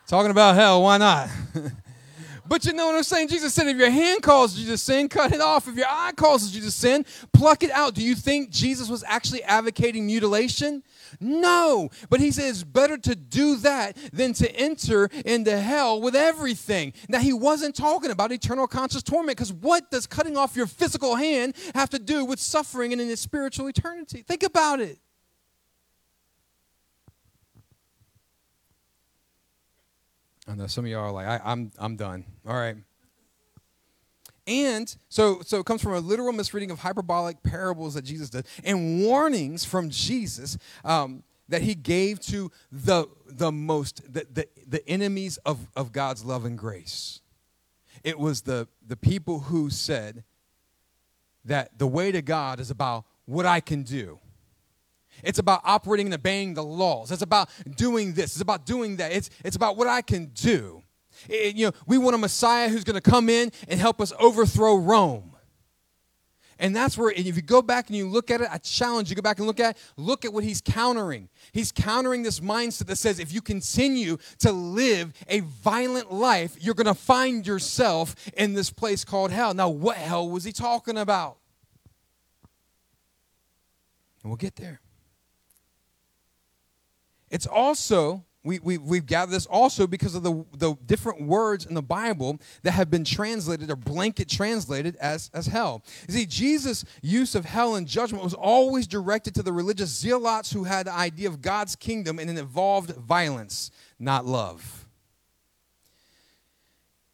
Talking about hell, why not? <laughs> but you know what I'm saying? Jesus said, if your hand causes you to sin, cut it off. If your eye causes you to sin, pluck it out. Do you think Jesus was actually advocating mutilation? No. But he says it's better to do that than to enter into hell with everything. Now, he wasn't talking about eternal conscious torment because what does cutting off your physical hand have to do with suffering and in a spiritual eternity? Think about it. I know some of y'all are like, I, I'm, I'm done. All right. And so, so it comes from a literal misreading of hyperbolic parables that Jesus did and warnings from Jesus um, that he gave to the, the most, the, the, the enemies of, of God's love and grace. It was the, the people who said that the way to God is about what I can do. It's about operating and obeying the laws. It's about doing this. It's about doing that. It's, it's about what I can do. It, you know, we want a Messiah who's going to come in and help us overthrow Rome. And that's where, if you go back and you look at it, I challenge you go back and look at, look at what he's countering. He's countering this mindset that says if you continue to live a violent life, you're going to find yourself in this place called hell. Now, what hell was he talking about? And we'll get there. It's also we, we, we've gathered this also because of the, the different words in the Bible that have been translated or blanket translated as, as hell. You see, Jesus' use of hell and judgment was always directed to the religious zealots who had the idea of God's kingdom and it involved violence, not love.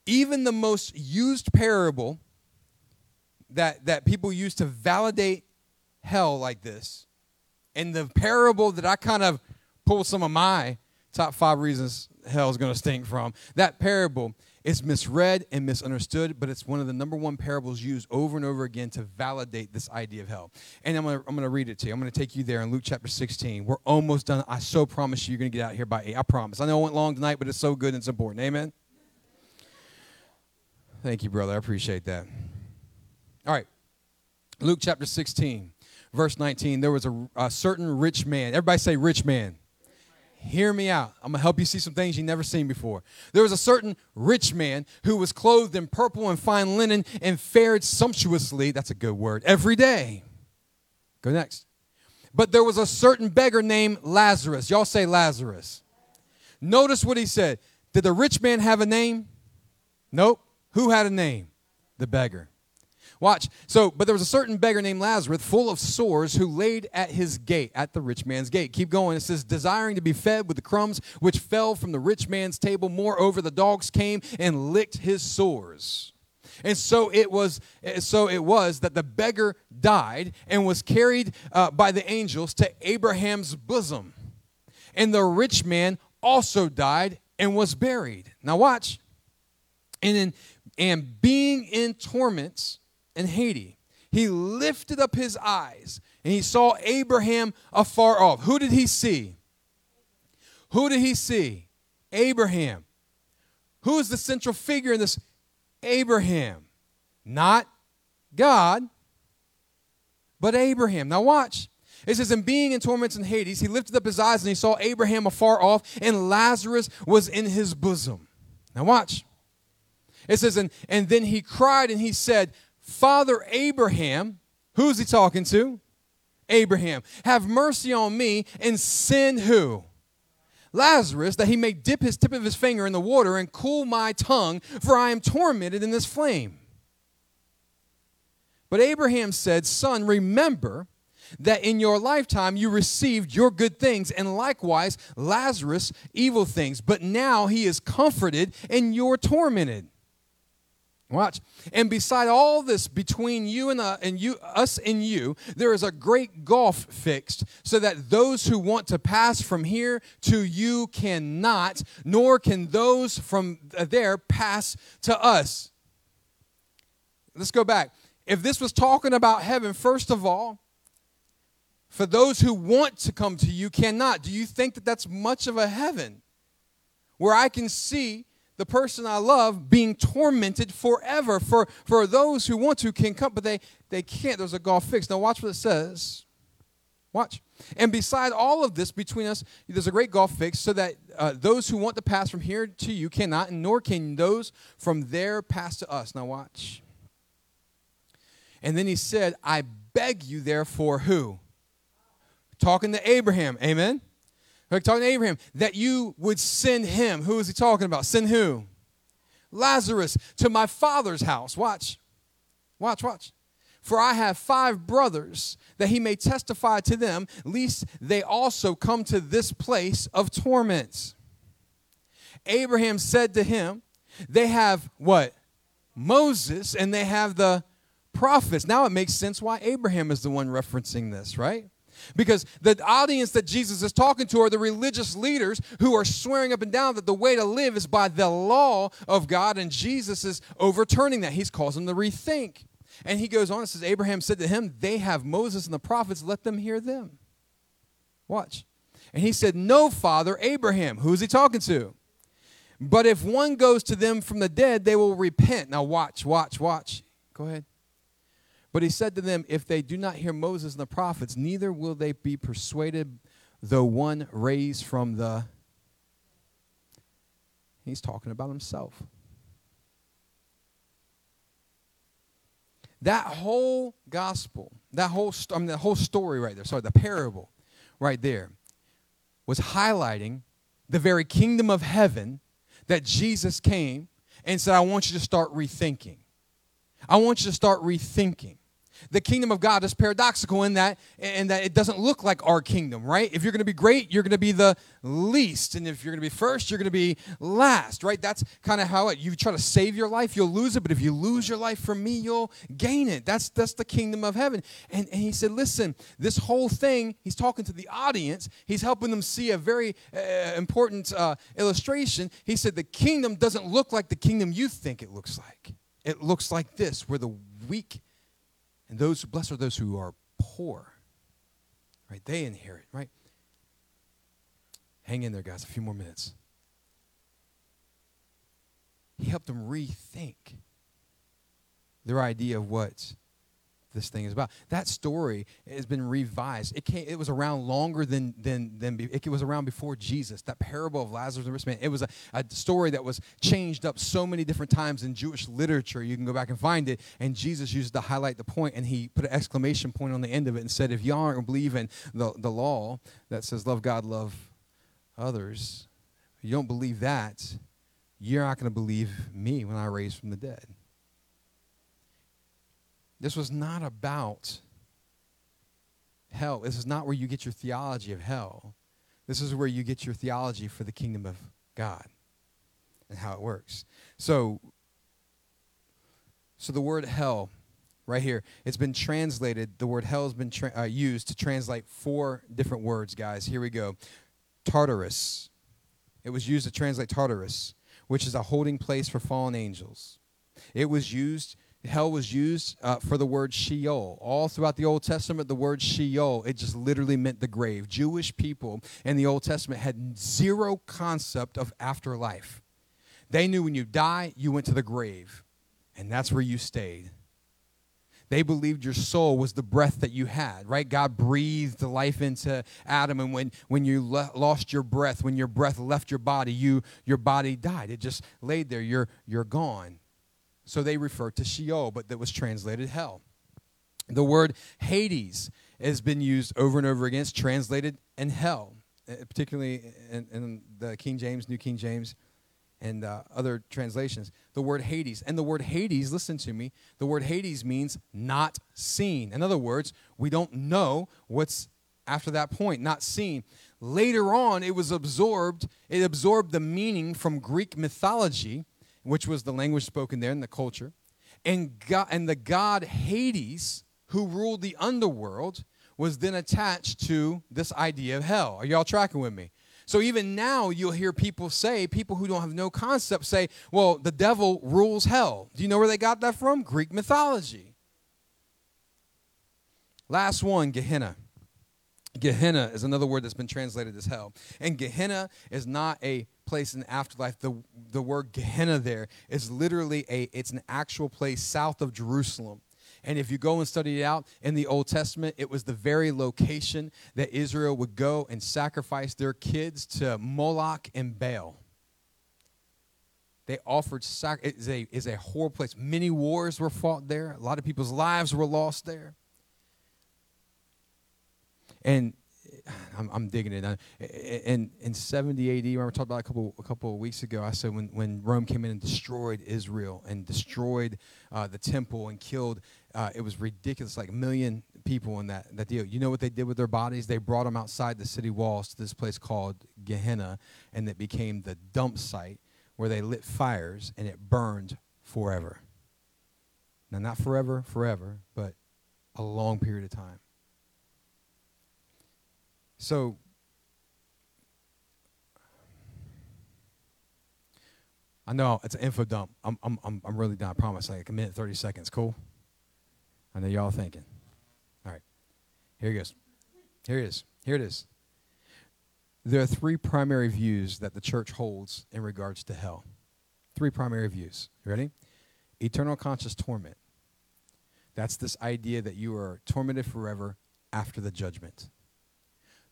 Even the most used parable that, that people use to validate hell like this, and the parable that I kind of pulled some of my top five reasons hell is going to stink from. That parable is misread and misunderstood, but it's one of the number one parables used over and over again to validate this idea of hell. And I'm going to, I'm to read it to you. I'm going to take you there in Luke chapter 16. We're almost done. I so promise you, you're going to get out here by 8. I promise. I know it went long tonight, but it's so good and it's important. Amen? Thank you, brother. I appreciate that. All right. Luke chapter 16, verse 19. There was a, a certain rich man. Everybody say, rich man. Hear me out. I'm going to help you see some things you've never seen before. There was a certain rich man who was clothed in purple and fine linen and fared sumptuously, that's a good word, every day. Go next. But there was a certain beggar named Lazarus. Y'all say Lazarus. Notice what he said. Did the rich man have a name? Nope. Who had a name? The beggar. Watch. So, but there was a certain beggar named Lazarus, full of sores, who laid at his gate, at the rich man's gate. Keep going. It says, desiring to be fed with the crumbs which fell from the rich man's table. Moreover, the dogs came and licked his sores. And so it was. So it was that the beggar died and was carried uh, by the angels to Abraham's bosom, and the rich man also died and was buried. Now watch. And in, and being in torments and Hades, he lifted up his eyes and he saw Abraham afar off. Who did he see? Who did he see? Abraham. Who is the central figure in this? Abraham. Not God, but Abraham. Now, watch. It says, In being in torments in Hades, he lifted up his eyes and he saw Abraham afar off, and Lazarus was in his bosom. Now, watch. It says, And, and then he cried and he said, Father Abraham, who's he talking to? Abraham, have mercy on me and send who? Lazarus, that he may dip his tip of his finger in the water and cool my tongue, for I am tormented in this flame. But Abraham said, Son, remember that in your lifetime you received your good things, and likewise Lazarus evil things. But now he is comforted, and you're tormented. Watch. And beside all this, between you and, uh, and you, us and you, there is a great gulf fixed, so that those who want to pass from here to you cannot, nor can those from there pass to us. Let's go back. If this was talking about heaven, first of all, for those who want to come to you cannot. Do you think that that's much of a heaven where I can see the person I love being tormented forever. For, for those who want to can come, but they, they can't. There's a gulf fixed. Now, watch what it says. Watch. And beside all of this, between us, there's a great gulf fixed, so that uh, those who want to pass from here to you cannot, and nor can those from there pass to us. Now, watch. And then he said, I beg you, therefore, who? Talking to Abraham. Amen. Like talking to Abraham, that you would send him. Who is he talking about? Send who? Lazarus to my father's house. Watch. Watch, watch. For I have five brothers, that he may testify to them, lest they also come to this place of torments. Abraham said to him, They have what? Moses, and they have the prophets. Now it makes sense why Abraham is the one referencing this, right? Because the audience that Jesus is talking to are the religious leaders who are swearing up and down that the way to live is by the law of God, and Jesus is overturning that. He's causing them to rethink. And he goes on and says, Abraham said to him, They have Moses and the prophets, let them hear them. Watch. And he said, No, father, Abraham. Who is he talking to? But if one goes to them from the dead, they will repent. Now, watch, watch, watch. Go ahead. But he said to them, If they do not hear Moses and the prophets, neither will they be persuaded, though one raised from the. He's talking about himself. That whole gospel, that whole, I mean, the whole story right there, sorry, the parable right there, was highlighting the very kingdom of heaven that Jesus came and said, I want you to start rethinking. I want you to start rethinking the kingdom of God is paradoxical in that in that it doesn't look like our kingdom, right? If you're going to be great, you're going to be the least, and if you're going to be first, you're going to be last, right? That's kind of how it. You try to save your life, you'll lose it, but if you lose your life for me, you'll gain it. That's that's the kingdom of heaven. And and he said, listen, this whole thing. He's talking to the audience. He's helping them see a very uh, important uh, illustration. He said, the kingdom doesn't look like the kingdom you think it looks like. It looks like this, where the weak and those blessed are those who are poor. Right? They inherit, right? Hang in there, guys, a few more minutes. He helped them rethink their idea of what this thing is about. That story has been revised. It came, it was around longer than than than it was around before Jesus. That parable of Lazarus and the rich man. It was a, a story that was changed up so many different times in Jewish literature. You can go back and find it. And Jesus used to highlight the point, and he put an exclamation point on the end of it and said, "If y'all aren't believing the the law that says love God, love others, you don't believe that." You're not going to believe me when I raise from the dead. This was not about hell. This is not where you get your theology of hell. This is where you get your theology for the kingdom of God and how it works. So, so the word hell, right here, it's been translated. The word hell has been tra- uh, used to translate four different words, guys. Here we go. Tartarus. It was used to translate Tartarus, which is a holding place for fallen angels. It was used hell was used uh, for the word Sheol. All throughout the Old Testament, the word Sheol, it just literally meant the grave. Jewish people in the Old Testament had zero concept of afterlife. They knew when you die, you went to the grave, and that's where you stayed. They believed your soul was the breath that you had, right? God breathed life into Adam, and when, when you le- lost your breath, when your breath left your body, you your body died. It just laid there. You're you're gone. So they refer to Sheol, but that was translated hell. The word Hades has been used over and over again. It's translated in hell, uh, particularly in, in the King James, New King James, and uh, other translations. The word Hades. And the word Hades, listen to me, the word Hades means not seen. In other words, we don't know what's after that point, not seen. Later on, it was absorbed, it absorbed the meaning from Greek mythology which was the language spoken there in the culture, and, God, and the god Hades, who ruled the underworld, was then attached to this idea of hell. Are y'all tracking with me? So even now, you'll hear people say, people who don't have no concept say, well, the devil rules hell. Do you know where they got that from? Greek mythology. Last one, Gehenna. Gehenna is another word that's been translated as hell. And Gehenna is not a place in the afterlife. The, the word Gehenna there is literally a, it's an actual place south of Jerusalem. And if you go and study it out in the Old Testament, it was the very location that Israel would go and sacrifice their kids to Moloch and Baal. They offered sac- it is a, is a horrible place. Many wars were fought there. A lot of people's lives were lost there. And <sighs> I'm, I'm digging it. In, in 70 AD, remember I talked about a couple a couple of weeks ago. I said when, when Rome came in and destroyed Israel and destroyed uh, the temple and killed, uh, it was ridiculous, like a million people in that that deal. You know what they did with their bodies? They brought them outside the city walls to this place called Gehenna, and it became the dump site where they lit fires and it burned forever. Now, not forever, forever, but a long period of time. So, I know it's an info dump. I'm, I'm, I'm, really done. I promise. Like a minute, 30 seconds. Cool? I know y'all thinking. All right. Here it goes. Here it is. Here it is. There are three primary views that the church holds in regards to hell. Three primary views. You ready? Eternal conscious torment. That's this idea that you are tormented forever after the judgment.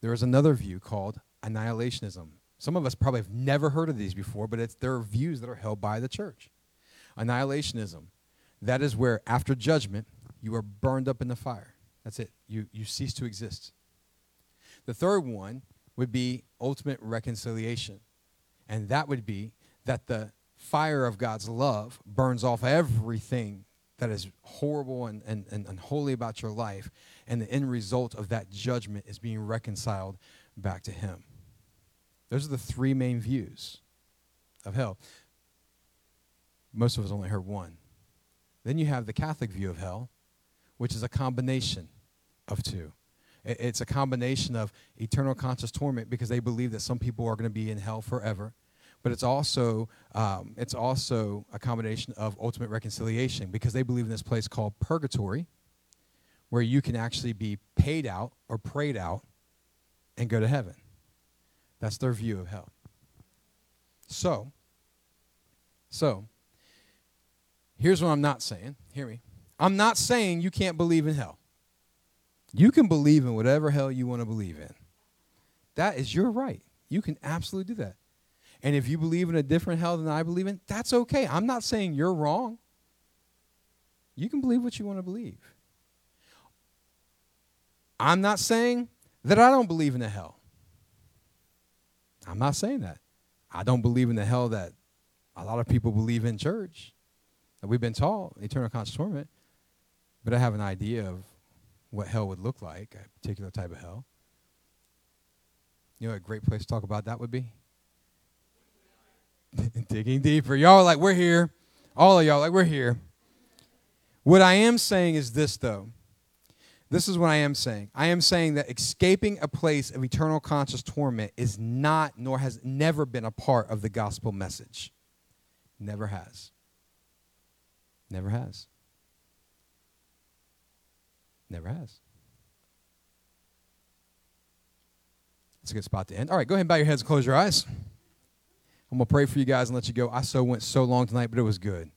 There is another view called annihilationism. Some of us probably have never heard of these before, but it's, there are views that are held by the church. Annihilationism, that is where after judgment, you are burned up in the fire. That's it. You, you cease to exist. The third one would be ultimate reconciliation. And that would be that the fire of God's love burns off everything that is horrible and, and, and unholy about your life. And the end result of that judgment is being reconciled back to Him. Those are the three main views of hell. Most of us only heard one. Then you have the Catholic view of hell, which is a combination of two. It's a combination of eternal conscious torment because they believe that some people are going to be in hell forever but it's also um, it's also a combination of ultimate reconciliation because they believe in this place called purgatory, where you can actually be paid out or prayed out and go to heaven. That's their view of hell. So, so here's what I'm not saying. Hear me. I'm not saying you can't believe in hell. You can believe in whatever hell you want to believe in. That is your right. You can absolutely do that. And if you believe in a different hell than I believe in, that's okay. I'm not saying you're wrong. You can believe what you want to believe. I'm not saying that I don't believe in a hell. I'm not saying that. I don't believe in the hell that a lot of people believe in church, that we've been taught, eternal conscious torment. But I have an idea of what hell would look like, a particular type of hell. You know, a great place to talk about that would be? <laughs> digging deeper. Y'all like, we're here. All of y'all, like, we're here. What I am saying is this, though. This is what I am saying. I am saying that escaping a place of eternal conscious torment is not, nor has never been a part of the gospel message. Never has. Never has. Never has. It's a good spot to end. All right, go ahead and bow your heads and close your eyes. I'm going to pray for you guys and let you go. I so went so long tonight, but it was good.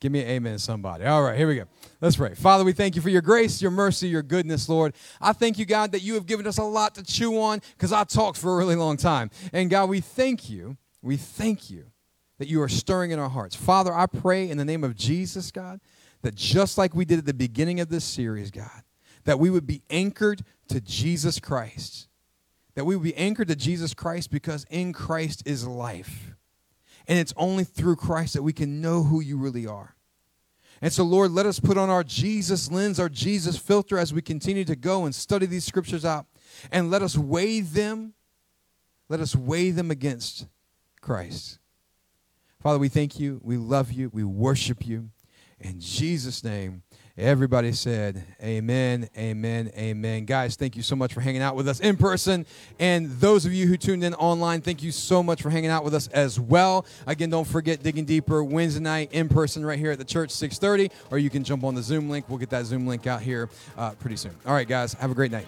Give me an amen, somebody. All right, here we go. Let's pray. Father, we thank you for your grace, your mercy, your goodness, Lord. I thank you, God, that you have given us a lot to chew on because I talked for a really long time. And God, we thank you. We thank you that you are stirring in our hearts. Father, I pray in the name of Jesus, God, that just like we did at the beginning of this series, God, that we would be anchored to Jesus Christ that we would be anchored to Jesus Christ because in Christ is life. And it's only through Christ that we can know who you really are. And so, Lord, let us put on our Jesus lens, our Jesus filter as we continue to go and study these scriptures out. And let us weigh them, let us weigh them against Christ. Father, we thank you, we love you, we worship you. In Jesus' name, Everybody said, Amen, Amen, Amen. Guys, thank you so much for hanging out with us in person. And those of you who tuned in online, thank you so much for hanging out with us as well. Again, don't forget Digging Deeper Wednesday night in person right here at the church, 6:30, or you can jump on the Zoom link. We'll get that Zoom link out here uh, pretty soon. All right, guys, have a great night.